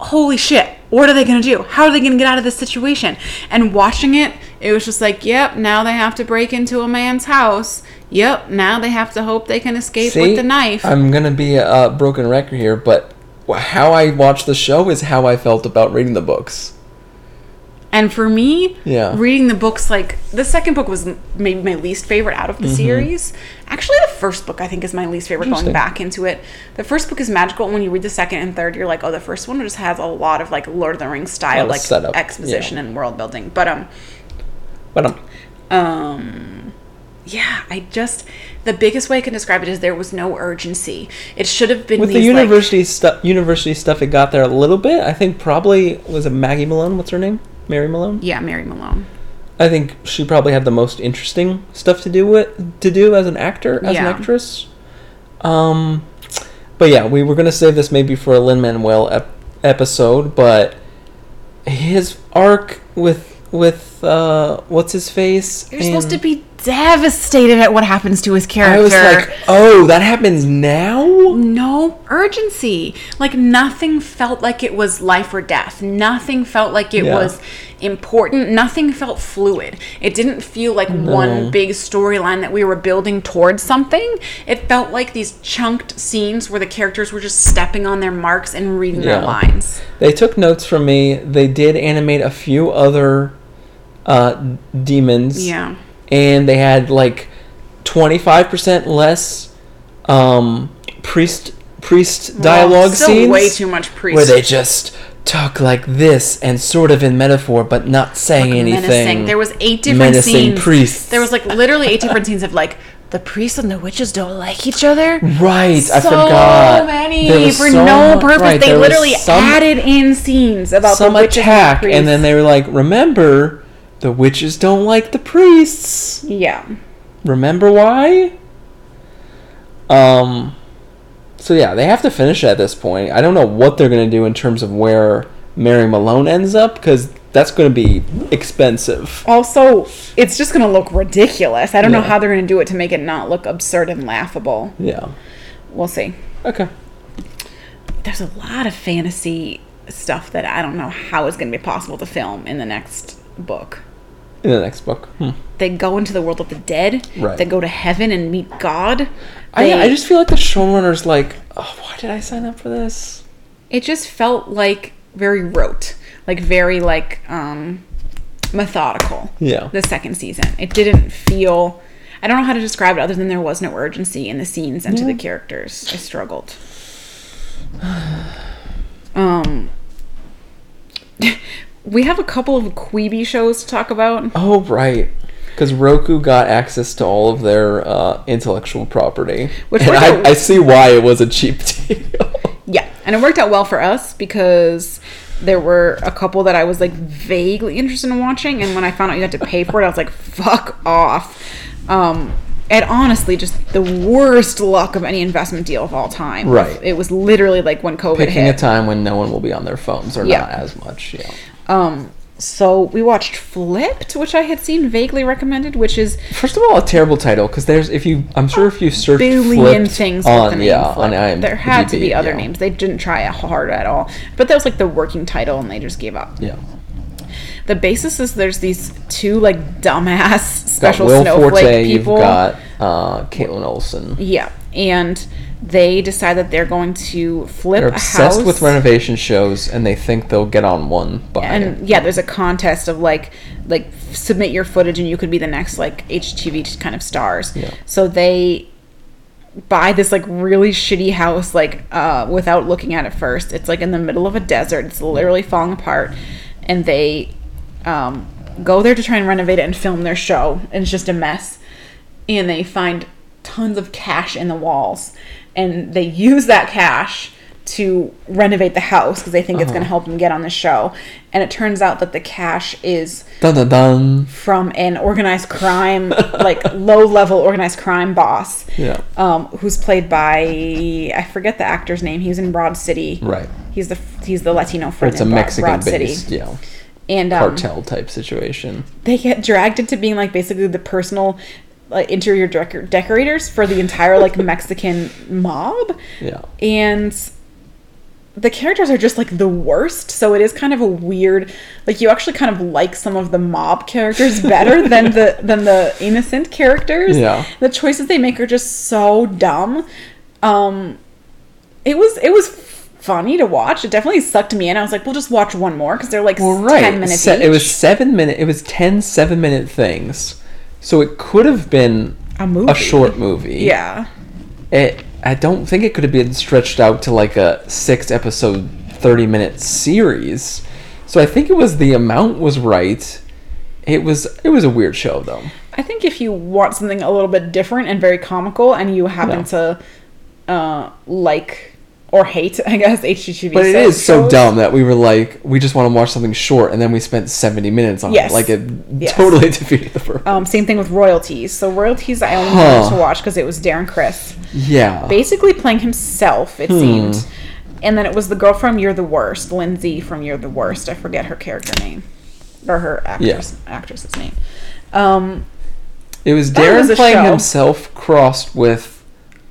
Holy shit, what are they gonna do? How are they gonna get out of this situation? And watching it, it was just like, Yep, now they have to break into a man's house. Yep, now they have to hope they can escape with the knife. I'm gonna be a broken record here, but how I watched the show is how I felt about reading the books. And for me, Yeah. reading the books, like the second book was maybe my least favorite out of the series. Actually, the first book I think is my least favorite going Mm-hmm. Back into it. The first book is magical. and When you read the second and third, you're like, oh, the first one just has a lot of like Lord of the Rings style, like setup, exposition yeah. and world building. But um, But um, um, yeah, I just the biggest way I can describe it is there was no urgency. It should have been with the these, like- university stuff, university stuff, it got there a little bit. I think probably was it Maggie Malone? What's her name? Mary Malone. yeah, Mary Malone. I think she probably had the most interesting stuff to do with to do as an actor, as Yeah. an actress. Um, but yeah, we were gonna save this maybe for a Lin Manuel ep- episode, but his arc with with uh, what's his face? You're supposed to be devastated at what happens to his character. I was like, oh, that happens now. no urgency. Like nothing felt like it was life or death. Nothing felt like it Yeah. was important. Nothing felt fluid. It didn't feel like one big storyline that we were building towards something. It felt like these chunked scenes where the characters were just stepping on their marks and reading Yeah. their lines. They took notes from me. They did animate a few other uh, demons. Yeah. And they had like 25% less um, priest priest dialogue Still scenes way too much priest. where they just talk like this and sort of in metaphor but not saying anything menacing. There was eight different Menacing scenes. priests. There was like literally eight different scenes of like the priests and the witches don't like each other. right i so forgot many for so no purpose. right, they literally some, added in scenes about some the witches attack and, and then they were like remember the witches don't like the priests yeah. remember why um so yeah they have to finish it at this point i don't know what they're going to do in terms of where mary malone ends up because that's going to be expensive Also, it's just gonna look ridiculous. I don't know how they're gonna do it to make it not look absurd and laughable. yeah We'll see. okay There's a lot of fantasy stuff that I don't know how it's gonna be possible to film in the next book. In the next book hmm. They go into the world of the dead. Right. They go to heaven and meet God. I, They- I just feel like the showrunner's like oh why did i sign up for this it just felt like very rote like very like um methodical Yeah. the second season it didn't feel i don't know how to describe it other than there was no urgency in the scenes and to the characters i struggled *sighs* um *laughs* we have a couple of Quibi shows to talk about oh right because Roku got access to all of their uh, intellectual property, Which and worked out- I, I see why it was a cheap *laughs* deal. Yeah, and it worked out well for us because there were a couple that I was like vaguely interested in watching, and when I found out you had to pay for it, I was like, "Fuck off." Um, and honestly, just the worst luck of any investment deal of all time. Right. It was literally like when COVID Picking hit. a time when no one will be on their phones or Yeah. not as much. Yeah. Um, so we watched Flipped, which I had seen vaguely recommended, which is First of all, a terrible title because there's if you I'm sure if you search billion things on with the name yeah Flip. on IMDb, There had to be other yeah. names. They didn't try hard at all. But that was like the working title, and they just gave up. Yeah. The basis is there's these two like dumbass special snowflake Forte, people. you've got uh, Kaitlin Olson. yeah, and they decide that they're going to flip They're a obsessed house. with renovation shows and they think they'll get on one by and yeah, there's a contest of like like submit your footage and you could be the next like HGTV kind of stars. Yeah. So they buy this like really shitty house like uh without looking at it first. It's like in the middle of a desert. It's literally falling apart and they um go there to try and renovate it and film their show and it's just a mess. And they find tons of cash in the walls and they use that cash to renovate the house because they think it's Uh-huh. going to help them get on the show. And it turns out that the cash is Dun dun dun. from an organized crime, like *laughs* low level organized crime boss. Yeah. Um, who's played by I forget the actor's name. He's in Broad City. Right. He's the he's the Latino friend It's a Broad, Mexican Broad City. based, yeah, And um, cartel type situation. they get dragged into being like basically the personal like, interior decor- decorators for the entire like *laughs* Mexican mob. Yeah. and the characters are just like the worst so it is kind of a weird like you actually kind of like some of the mob characters *laughs* better than the than the innocent characters Yeah. the choices they make are just so dumb um it was it was funny to watch it definitely sucked me in i was like we'll just watch one more because they're like Well, right. 10 minutes Se- it was seven minute. It was 10 seven minute things. So it could have been a movie a short movie. yeah It. I don't think it could have been stretched out to like a six episode, thirty minute series. So I think it was the amount was right. It was it was a weird show though. I think if you want something a little bit different and very comical, and you happen Yeah. to uh, like or hate, *laughs* I guess HGTV. But it is shows- so dumb that we were like, we just want to watch something short, and then we spent seventy minutes on Yes. it. Like it Yes. totally *laughs* defeated the purpose. Um, same thing with royalties. So royalties, I only Huh. wanted to watch because it was Darren Criss, yeah. basically playing himself. Hmm. It seemed, and then it was the girl from You're the Worst, Lindsay from You're the Worst. I forget her character name or her actress actress's name. Um, It was Darren was playing show. himself crossed with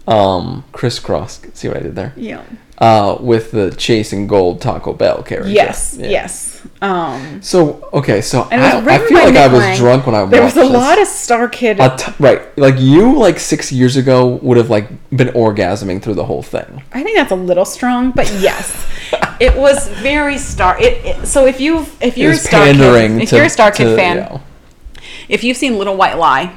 um crisscross. See what I did there? yeah. Uh, with the Chasing Gold Taco Bell character. Yes. Yeah. Yes. Um, So okay, so and I, I feel like I was drunk when I There was a this. lot of Star Kid. T- right, like you, like six years ago, would have like been orgasming through the whole thing. I think that's a little strong, but yes, *laughs* it was very star. It, it so if you if you're a Star Kid, if you're a Star Kid to, fan, you know. if you've seen Little White Lie,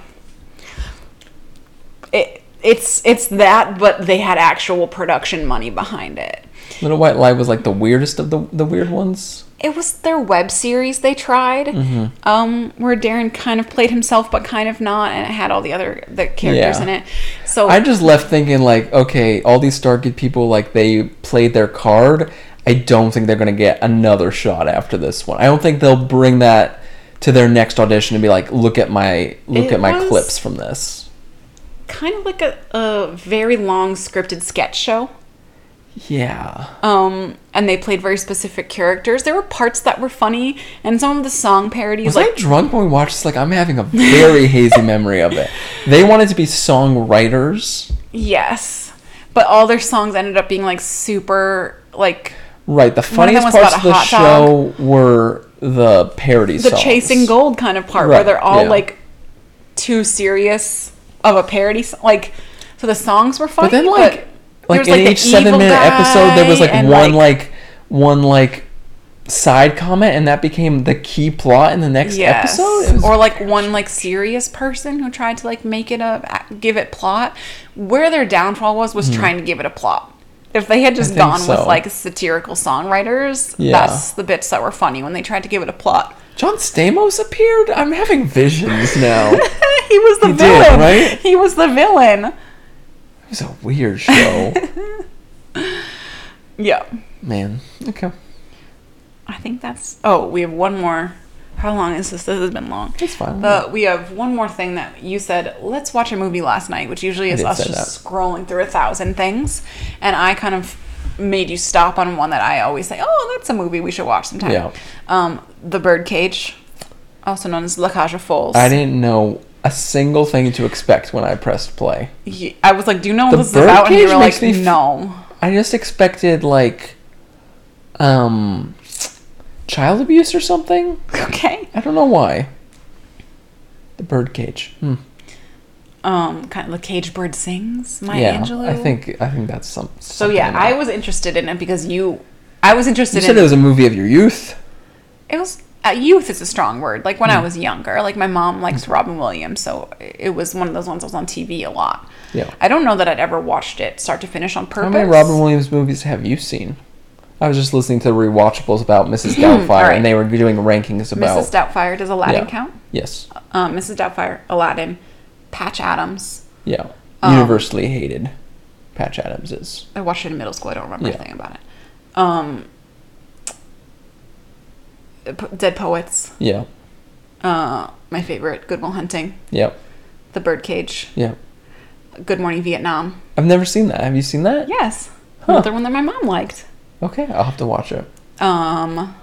it it's it's that, but they had actual production money behind it. Little White Lie was like the weirdest of the the weird ones. It was their web series they tried, Mm-hmm. um, where Darren kind of played himself, but kind of not, and it had all the other the characters Yeah. in it. So I just left thinking like, okay, all these Star Kid people like they played their card. I don't think they're gonna get another shot after this one. I don't think they'll bring that to their next audition and be like, look at my look It at my was- clips from this. Kind of like a, a very long scripted sketch show. Yeah. um and they played very specific characters there were parts that were funny and some of the song parodies Was like I drunk when we watched this? Like I'm having a very *laughs* hazy memory of it. They wanted to be songwriters. yes but all their songs ended up being like super like Right. The funniest parts of the show were the parodies. the songs. chasing gold kind of part where they're all yeah. like too serious of a parody so- like so the songs were funny But then like like there's, in the each seven minute episode there was like one like, one like side comment and that became the key plot in the next Yes. episode. Or like one like serious person who tried to like make it a give it plot. Where their downfall was was hmm. trying to give it a plot. If they had just gone so. with like satirical songwriters, Yeah. that's the bits that were funny when they tried to give it a plot. John Stamos appeared. I'm having visions now. *laughs* he was the He did, villain. right? He was the villain. It was a weird show. *laughs* Yeah. Man. Okay. I think that's Oh, we have one more. How long is this? This has been long. It's fine. But we have one more thing that you said, let's watch a movie last night, which usually is us just scrolling through a thousand things. And I kind of made you stop on one that I always say, oh, that's a movie we should watch sometime. Yeah. Um, the Birdcage, also known as La Cage aux Folles. I didn't know a single thing to expect when I pressed play. I was like, do you know what The this is about? And you were like, f- no. I just expected like um child abuse or something. *laughs* Okay. I don't know why. The birdcage. Hmm. Um, kind of La Cage Bird Sings, Maya yeah, Angelou. I think I think that's some. So yeah, I was interested in it because you, I was interested You in said it was a movie of your youth. it was uh, youth is a strong word. Like Hmm. when I was younger, like my mom likes Robin Williams, so it was one of those ones that was on TV a lot. Yeah. I don't know that I'd ever watched it start to finish on purpose. How many Robin Williams movies have you seen? I was just listening to rewatchables about Mrs. *clears throat* Doubtfire, Alright. and they were doing rankings about. Mrs. Doubtfire does Aladdin Yeah. count? Yes. Um, Mrs. Doubtfire, Aladdin, Patch Adams. Yeah. Um, Universally hated. Patch Adams is. I watched it in middle school. I don't remember Yeah. anything about it. Um, Dead Poets. Yeah. Uh, my favorite. Good Will Hunting. Yep. The Birdcage. Yep. Good Morning Vietnam. I've never seen that. Have you seen that? Yes. Huh. Another one that my mom liked. Okay, I'll have to watch it. Um,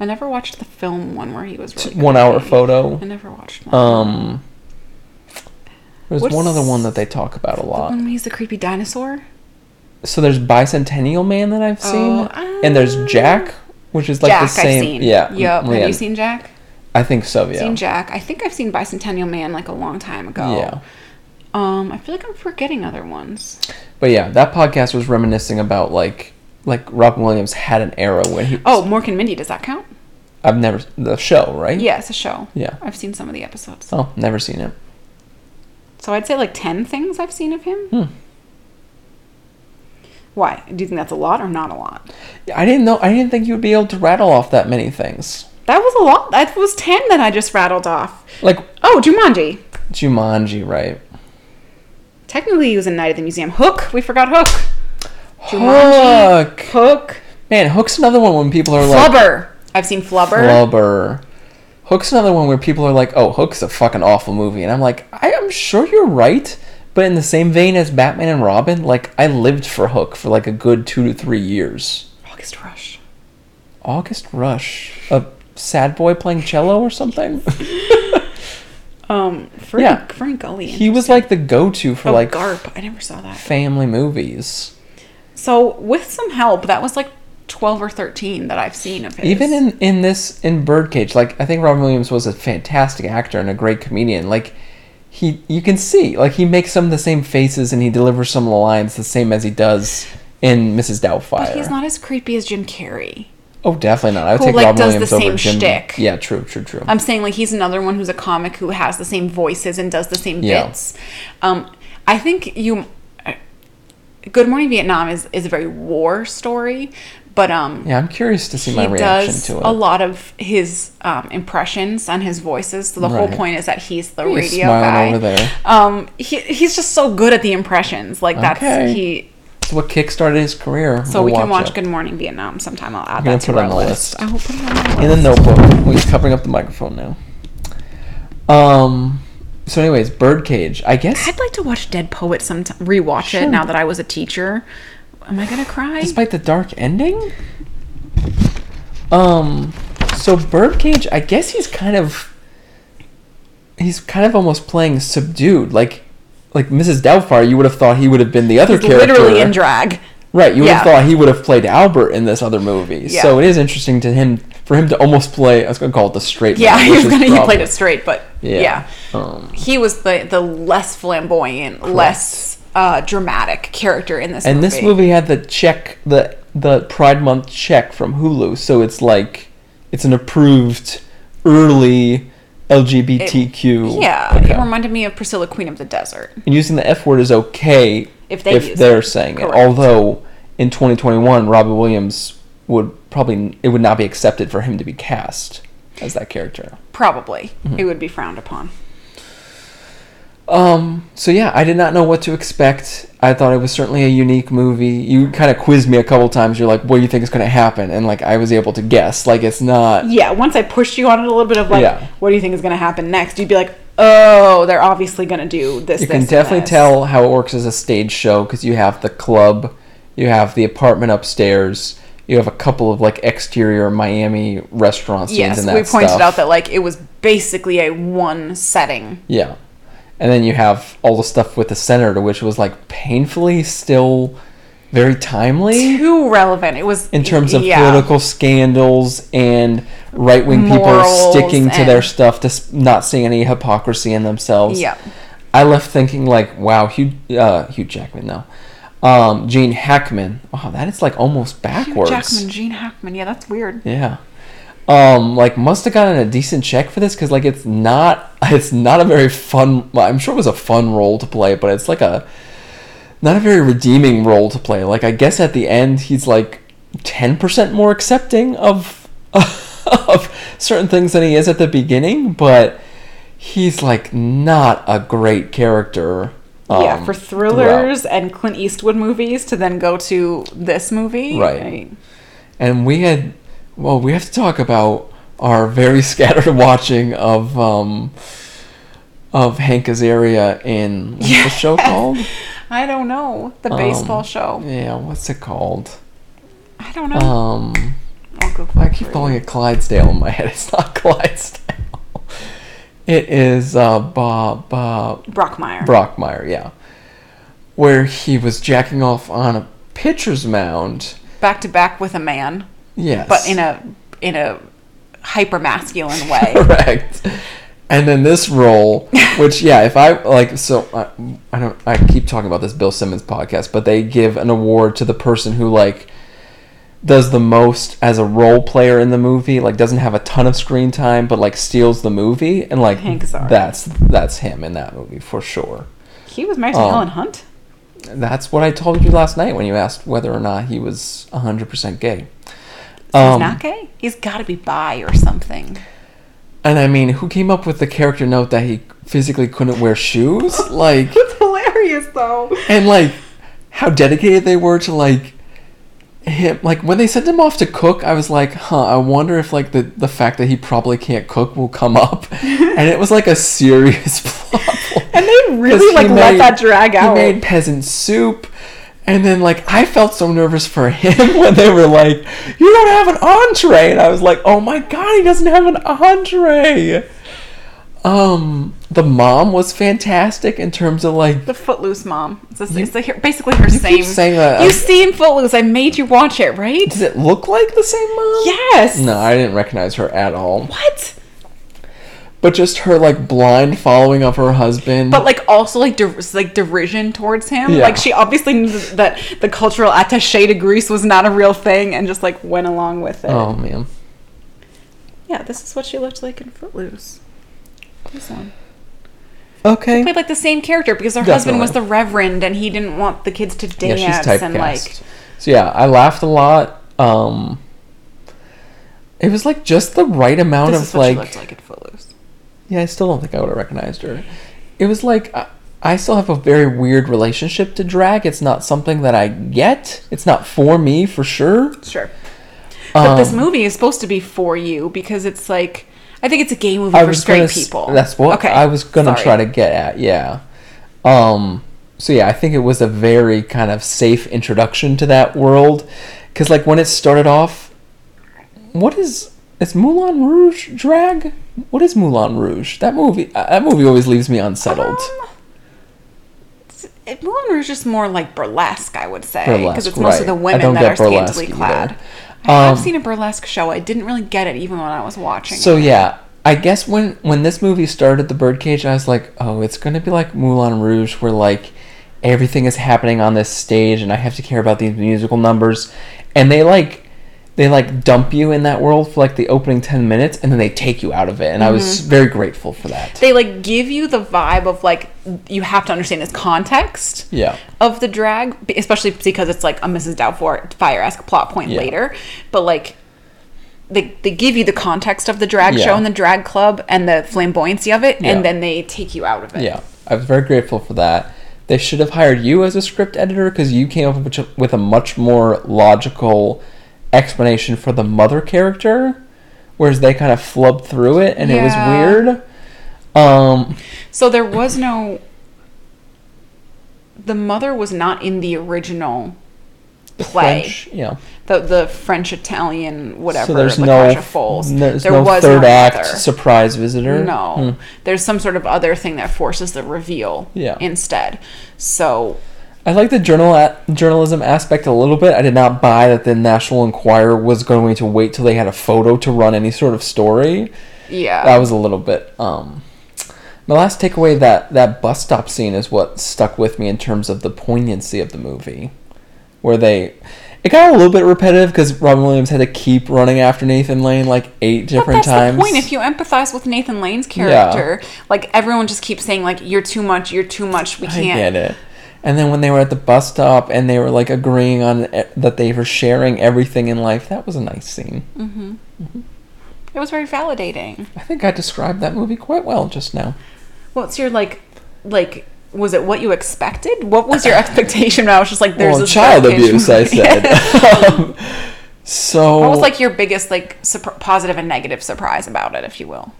I never watched the film one where he was really One hour photo. I never watched that. Um, there's What's one other one that they talk about a the lot. one where he's the creepy dinosaur. So there's Bicentennial Man that I've seen, Oh, and there's uh, Jack, which is like Jack, the same. I've seen. Yeah. Yep. yeah. Have you seen Jack? I think so. Yeah. Seen Jack. I think I've seen Bicentennial Man like a long time ago. Yeah. Um, I feel like I'm forgetting other ones. But yeah, that podcast was reminiscing about like like Robin Williams had an era when he. Oh, Mork and Mindy. Does that count? I've never the show right. Yeah, it's a show. Yeah. I've seen some of the episodes. Oh, never seen it. So I'd say like ten things I've seen of him. Hmm. Why? Do you think that's a lot or not a lot? I didn't know. I didn't think you would be able to rattle off that many things. That was a lot. That was ten that I just rattled off. Like Oh, Jumanji. Jumanji, right? Technically, he was in Night at the Museum. Hook. We forgot Hook. Jumanji. Hook. Hook. Man, Hook's another one when people are like Flubber. I've seen Flubber. Flubber. Hook's another one where people are like, "Oh, Hook's a fucking awful movie," and I'm like, I am sure you're right, but in the same vein as Batman and Robin, like I lived for Hook for like a good two to three years. August Rush. August Rush, a sad boy playing cello or something. *laughs* Um, Frank, Yeah. Frank Gully. he was like the go-to for oh, like Garp. I never saw that. family movies. So with some help, that was like twelve or thirteen that I've seen of his. Even in in this in Birdcage, like I think Robin Williams was a fantastic actor and a great comedian. Like he, you can see, like he makes some of the same faces and he delivers some of the lines the same as he does in Mrs. Doubtfire. but he's not as creepy as Jim Carrey. Oh, definitely not. I would Who, take like, Robin does the Williams over same Jim. shtick. Yeah, true, true, true. I'm saying like he's another one who's a comic who has the same voices and does the same Yeah. bits. Um, I think you. Good Morning Vietnam is is a very war story, but um, yeah, I'm curious to see my reaction to it. a lot of his um, impressions and his voices. So the whole point is that he's the He's radio guy. over there. Um, he, he's just so good at the impressions. Like that's Okay. he. What kickstarted his career. So We'll we can watch it. Good Morning Vietnam sometime. I'll add that to our the list. list. I will put it on my in the notebook. We're covering up the microphone now. Um. So, anyways, Birdcage. I guess, I'd like to watch Dead Poet sometime. Rewatch Sure. it now that I was a teacher. Am I gonna cry? despite the dark ending. Um. So Birdcage. I guess he's kind of. He's kind of almost playing subdued, like, like Mrs. Doubtfire. You would have thought he would have been the other He's character. literally in drag. Right, you would have thought he would have played Albert in this other movie. Yeah. So it is interesting to him for him to almost play. I was going to call it the straight. Yeah, man, he was gonna. He played it straight, but yeah, Um, he was the the less flamboyant, less uh, dramatic character in this. and movie. this movie had the check, the the Pride Month check from Hulu, so it's like it's an approved early LGBTQ. Yeah, Okay. it reminded me of Priscilla, Queen of the Desert. and using the F word is okay If they if they're it. saying Correct. it. Although in 2021, Robin Williams would probably it would not be accepted for him to be cast as that character. Probably, Mm-hmm. it would be frowned upon. Um. So yeah, I did not know what to expect. I thought it was certainly a unique movie. You kind of quizzed me a couple times. You're like, "What do you think is going to happen?" And like, I was able to guess. Like, it's not. Yeah, once I pushed you on it a little bit of like, Yeah. what do you think is going to happen next? You'd be like, oh, they're obviously going to do this. You this, can and definitely tell how it works as a stage show because you have the club, you have the apartment upstairs, you have a couple of like exterior Miami restaurant scenes Yes, we pointed stuff. out that like it was basically a one setting. Yeah. And then you have all the stuff with the senator, which was like painfully still very timely. Too relevant. It was in terms of yeah. political scandals and right wing people sticking to their stuff, to not seeing any hypocrisy in themselves. Yeah. I left thinking like, wow, Hugh, uh, Hugh Jackman, though. um, Gene Hackman. Wow, that is like almost backwards. Hugh Jackman, Gene Hackman. Yeah, that's weird. Yeah. Um, like must have gotten a decent check for this because like it's not *laughs* it's not a very fun. Well, I'm sure it was a fun role to play, but it's like a not a very redeeming role to play. Like I guess at the end he's like ten percent more accepting of *laughs* of certain things than he is at the beginning, but he's like not a great character yeah, um, for thrillers and Clint Eastwood movies to then go to this movie. Right. and we had well we have to talk about our very *laughs* scattered watching of um of hank azaria in what's the show called? *laughs* I don't know. The baseball Um, show. yeah what's it called? I don't know. um i keep calling it clydesdale in my head. *laughs* It's not clydesdale. It is uh bob bob Brockmire. brockmire yeah. Where he was jacking off on a pitcher's mound. Back to back with a man, yes but in a in a hyper masculine way. *laughs* Correct. And then this role, *laughs* which yeah, if I like, so I, I don't, I keep talking about this Bill Simmons podcast, but they give an award to the person who like does the most as a role player in the movie, like doesn't have a ton of screen time, but like steals the movie, and like that's that's him in that movie for sure. he was married to Um, Helen Hunt. That's what I told you last night when you asked whether or not he was hundred percent gay. He's Um, not gay. He's got to be bi or something. And I mean, who came up with the character note that he physically couldn't wear shoes? *laughs* Like, It's hilarious though. and like how dedicated they were to like him like when they sent him off to cook i was like huh i wonder if like the the fact that he probably can't cook will come up *laughs* and it was like a serious *laughs* plot. And they really like let that drag out. he made peasant soup and then like i felt so nervous for him *laughs* when they were like you don't have an entree and i was like oh my god he doesn't have an entree um the mom was fantastic in terms of like the Footloose mom. It's, a, it's the, basically her same. saying that. You see in Footloose, I made you watch it, right? Does it look like the same mom? Yes. No, I didn't recognize her at all. What? But just her like blind following of her husband. But like also like der- like derision towards him. Yeah. Like she obviously knew that the cultural attaché to Greece was not a real thing, and just like went along with it. oh man. Yeah, this is what she looked like in Footloose. This one. Okay. Played like the same character because her husband was the reverend and he didn't want the kids to Yeah, dance she's typecast. and like so yeah, I laughed a lot. Um it was like just the right amount this of is what she like looked like in Footloose. Yeah, I still don't think I would have recognized her. It was like I, I still have a very weird relationship to drag. It's not something that I get. It's not for me for sure. Sure. But this Um, movie is supposed to be for you because it's like I think it's a gay movie I for straight s- people. That's what okay. I was gonna sorry. try to get at. Yeah. Um. So yeah, I think it was a very kind of safe introduction to that world, because like when it started off, what is is Moulin Rouge drag? What is Moulin Rouge? That movie. uh, That movie always leaves me unsettled. Um, it, Moulin Rouge is more like burlesque, I would say, because it's most of the right. I women that are scantily burlesque clad. I have Um, seen a burlesque show. I didn't really get it even when I was watching. So it. yeah, I guess when when this movie started, The Birdcage, I was like, oh, it's gonna be like Moulin Rouge, where like everything is happening on this stage, and I have to care about these musical numbers, and they like they like dump you in that world for like the opening ten minutes, and then they take you out of it, and I was mm-hmm. very grateful for that. they like give you the vibe of like you have to understand this context yeah, of the drag, especially because it's like a Mrs. Doubtfire esque plot point Yeah. later. But like, they they give you the context of the drag Yeah. show and the drag club and the flamboyancy of it, Yeah. and then they take you out of it. yeah, I was very grateful for that. They should have hired you as a script editor because you came up with a much more logical explanation for the mother character, whereas they kind of flubbed through it and it was weird. Um, So there was no. The mother was not in the original play. French, yeah. The the French Italian whatever. so there's La no Folles. there's there no was third no act mother. surprise visitor. No, Hmm. there's some sort of other thing that forces the reveal Yeah. instead. So I like the journal a- journalism aspect a little bit. I did not buy that the National Enquirer was going to wait till they had a photo to run any sort of story. yeah, that was a little bit um my last takeaway that that bus stop scene is what stuck with me in terms of the poignancy of the movie where they it got a little bit repetitive because Robin Williams had to keep running after Nathan Lane like eight But different that's times. the point. If you empathize with Nathan Lane's character, like everyone just keeps saying, like you're too much, you're too much. We can't. get it. And then when they were at the bus stop and they were like agreeing on e- that they were sharing everything in life, that was a nice scene. It was very validating. I think I described that movie quite well just now. What's your like, like was it what you expected? What was your expectation? I was just like, there's well, child abuse, I said. *laughs* Um, *laughs* so What was like your biggest like surp- positive and negative surprise about it, if you will?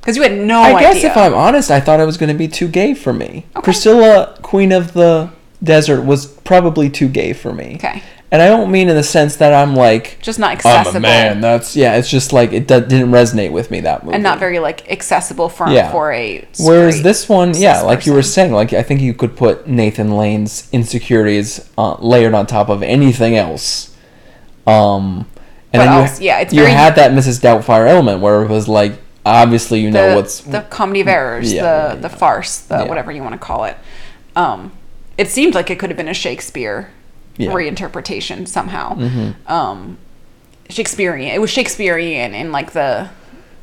Because you had no idea. I idea. guess if I'm honest, I thought it was going to be too gay for me. Priscilla, Queen of the Desert, was probably too gay for me. Okay. And I don't mean in the sense that I'm like, just not accessible. I'm a man. That's yeah. It's just like it d- didn't resonate with me that movie. and not very like accessible for Yeah. for a Whereas this one, yeah, like you were saying, like I think you could put Nathan Lane's insecurities uh, layered on top of anything else. Um, and But then you, yeah, it's you very- had that Mrs. Doubtfire element where it was like obviously you the, know what's the comedy of errors, Yeah, the the farce, the whatever you want to call it. Um, it seemed like it could have been a Shakespeare. Mm-hmm. reinterpretation somehow. Um, Shakespearean. It was Shakespearean in like the,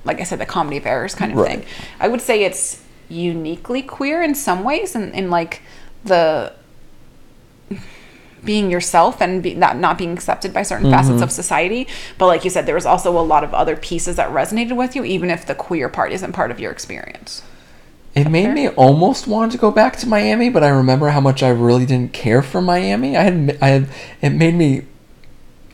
like I said, the comedy of errors kind of Right. thing. I would say it's uniquely queer in some ways, and in, like the being yourself and be, not not being accepted by certain Mm-hmm. facets of society. But like you said, there was also a lot of other pieces that resonated with you, even if the queer part isn't part of your experience. It made me almost want to go back to Miami, but I remember how much I really didn't care for Miami. I had, I had, it made me,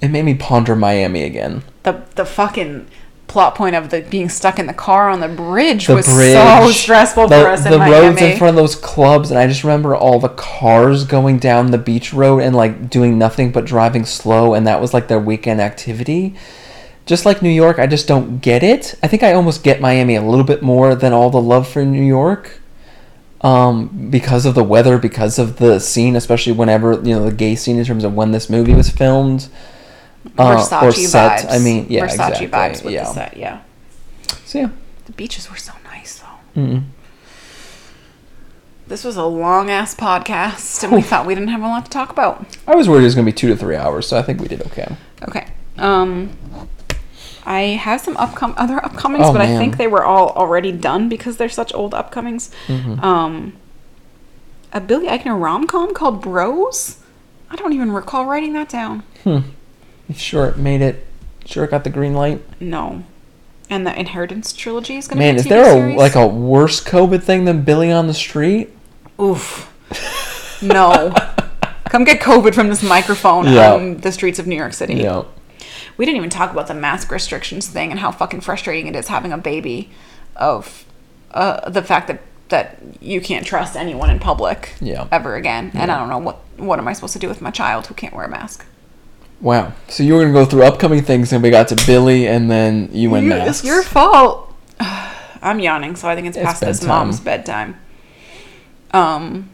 it made me ponder Miami again. The the fucking plot point of the being stuck in the car on the bridge The was bridge, so stressful the, for us in the Miami. roads in front of those clubs, and I just remember all the cars going down the beach road and like doing nothing but driving slow, and that was like their weekend activity. Just like New York, I just don't get it. I think I almost get Miami a little bit more than all the love for New York. Um, because of the weather, because of the scene, especially whenever you know the gay scene in terms of when this movie was filmed, uh, Versace or set. vibes. I mean, yeah, Versace exactly. vibes with yeah. the set. Yeah, So yeah, the beaches were so nice though. mm This was a long ass podcast, and we thought we didn't have a lot to talk about. I was worried it was gonna be two to three hours, so I think we did okay. Okay. Um, I have some upcom- other upcomings, Oh, but I think they were all already done because they're such old upcomings. Mm-hmm. Um, a Billy Eichner rom com called Bros. I don't even recall writing that down. You sure it made it? Sure it got the green light? No. And the Inheritance trilogy is going to Man, be a is TV there a series? like a worse COVID thing than Billy on the street? Oof. No. Come get COVID from this microphone Yeah. on the streets of New York City. Yeah. We didn't even talk about the mask restrictions thing and how fucking frustrating it is having a baby of uh, the fact that that you can't trust anyone in public Yeah. ever again. And I don't know what what am I supposed to do with my child who can't wear a mask? Wow. So you were gonna go through upcoming things, and we got to Billy, and then you went You- masks. It's your fault. *sighs* I'm yawning, so I think it's, It's past this mom's bedtime. Um,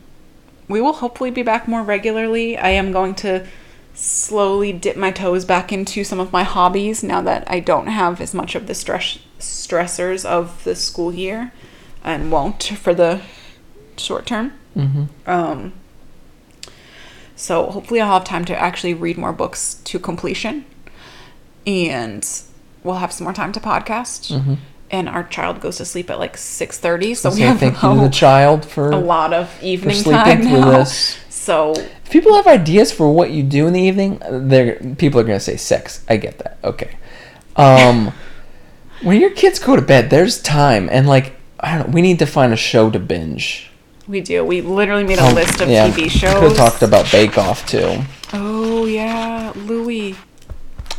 we will hopefully be back more regularly. I am going to slowly dip my toes back into some of my hobbies now that I don't have as much of the stress stressors of the school year, and won't for the short term. hmm Um, so hopefully I'll have time to actually read more books to completion, and we'll have some more time to podcast. hmm And our child goes to sleep at like six thirty, so we have thank you to a, the child for, a lot of for evening sleeping time through now. this. So If people have ideas for what you do in the evening, they're people are gonna say sex. I get that. Okay. Um, *laughs* when your kids go to bed, there's time, and like I don't know, we need to find a show to binge. We do. We literally made a list of Yeah, TV Could shows. have talked about Bake Off too. oh yeah, Louis.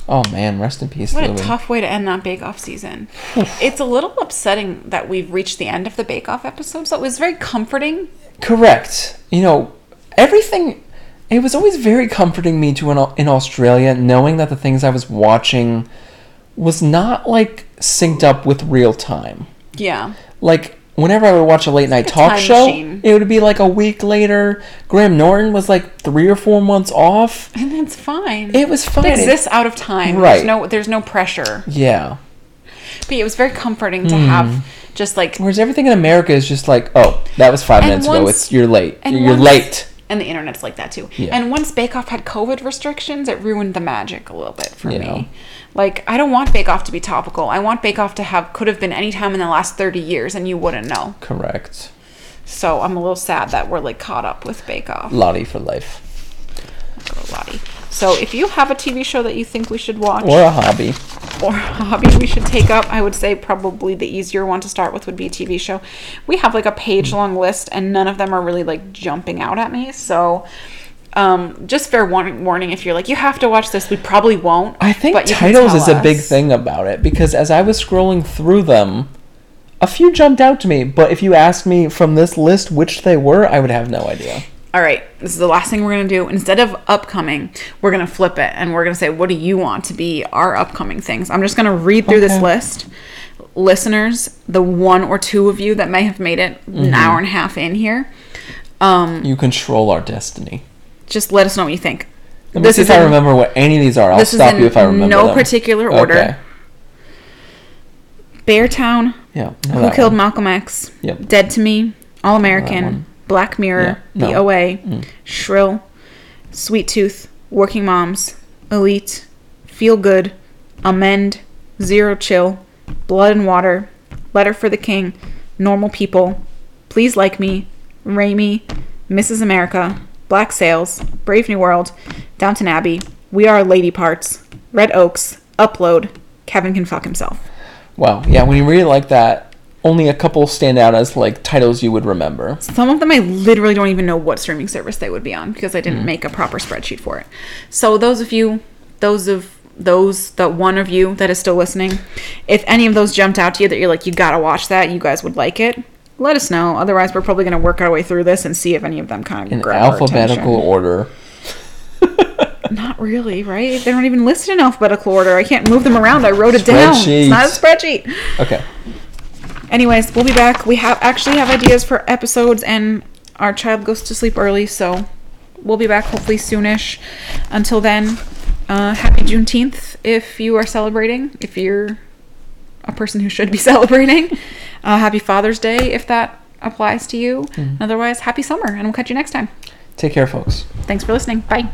Oh man, rest in peace, What a tough way to end that Bake Off season. it's a little upsetting that we've reached the end of the Bake Off episode. So it was very comforting. Correct. You know, everything. It was always very comforting me to in, in Australia, knowing that the things I was watching was not like synced up with real time. Yeah. Like whenever I would watch a late night like talk show, machine. it would be like a week later. Graham Norton was like three or four months off. And that's fine. It was fine. It exists out of time. Right. There's no there's no pressure. Yeah. But it was very comforting to hmm. have just like Whereas everything in America is just like, oh, that was five minutes ago. It's you're late. You're once- late. And the internet's like that too. Yeah. And once Bake Off had COVID restrictions, it ruined the magic a little bit for Yeah. me. Like I don't want Bake Off to be topical. I want Bake Off to have could have been any time in the last 30 years and you wouldn't know. Correct. So I'm a little sad that we're like caught up with Bake Off. Lottie for life. Lottie. So if you have a TV show that you think we should watch, Or a hobby. or a hobby we should take up, I would say probably the easier one to start with would be a TV show. We have like a page long list, and none of them are really like jumping out at me. So, um, just fair warning, if you're like, you have to watch this, we probably won't. I think titles is a big thing about it because as I was scrolling through them, a few jumped out to me. But if you asked me from this list which they were, I would have no idea. All right, this is the last thing we're gonna do. Instead of upcoming, we're gonna flip it and we're gonna say, what do you want to be our upcoming things? I'm just gonna read through this list. Listeners, the one or two of you that may have made it Mm-hmm. an hour and a half in here, um, You control our destiny. just let us know what you think. Let me see if I remember what any of these are. I'll this is stop in you if I remember no them. particular order. Okay. Beartown, Yeah. Who Killed one. Malcolm X, Yep. Dead to Me, All. American, Black Mirror, Yeah, The no. OA, Mm. Shrill, Sweet Tooth, Working Moms, Elite, Feel Good, Amend, Zero Chill, Blood and Water, Letter for the King, Normal People, Please Like Me, Ramy, Mrs. America, Black Sails, Brave New World, Downton Abbey, We Are Lady Parts, Red Oaks, Upload, Kevin Can Fuck Himself. Wow. Yeah. When you read it like that, only a couple stand out as like titles you would remember. Some of them I literally don't even know what streaming service they would be on because I didn't hmm. make a proper spreadsheet for it. So those of you, those of those, that one of you that is still listening, if any of those jumped out to you that you're like, you gotta watch that, you guys would like it, let us know. Otherwise, we're probably gonna work our way through this and see if any of them kind of In alphabetical order. *laughs* Not really, right? They don't even list it in alphabetical order. I can't move them around. I wrote it down. It's not a spreadsheet. Okay. Anyways, we'll be back. We have actually have ideas for episodes, and our child goes to sleep early, so we'll be back hopefully soonish. Until then, uh, happy Juneteenth if you are celebrating. If you're a person who should be *laughs* celebrating, uh, happy Father's Day if that applies to you. Otherwise, happy summer, and we'll catch you next time. Take care, folks. Thanks for listening. Bye.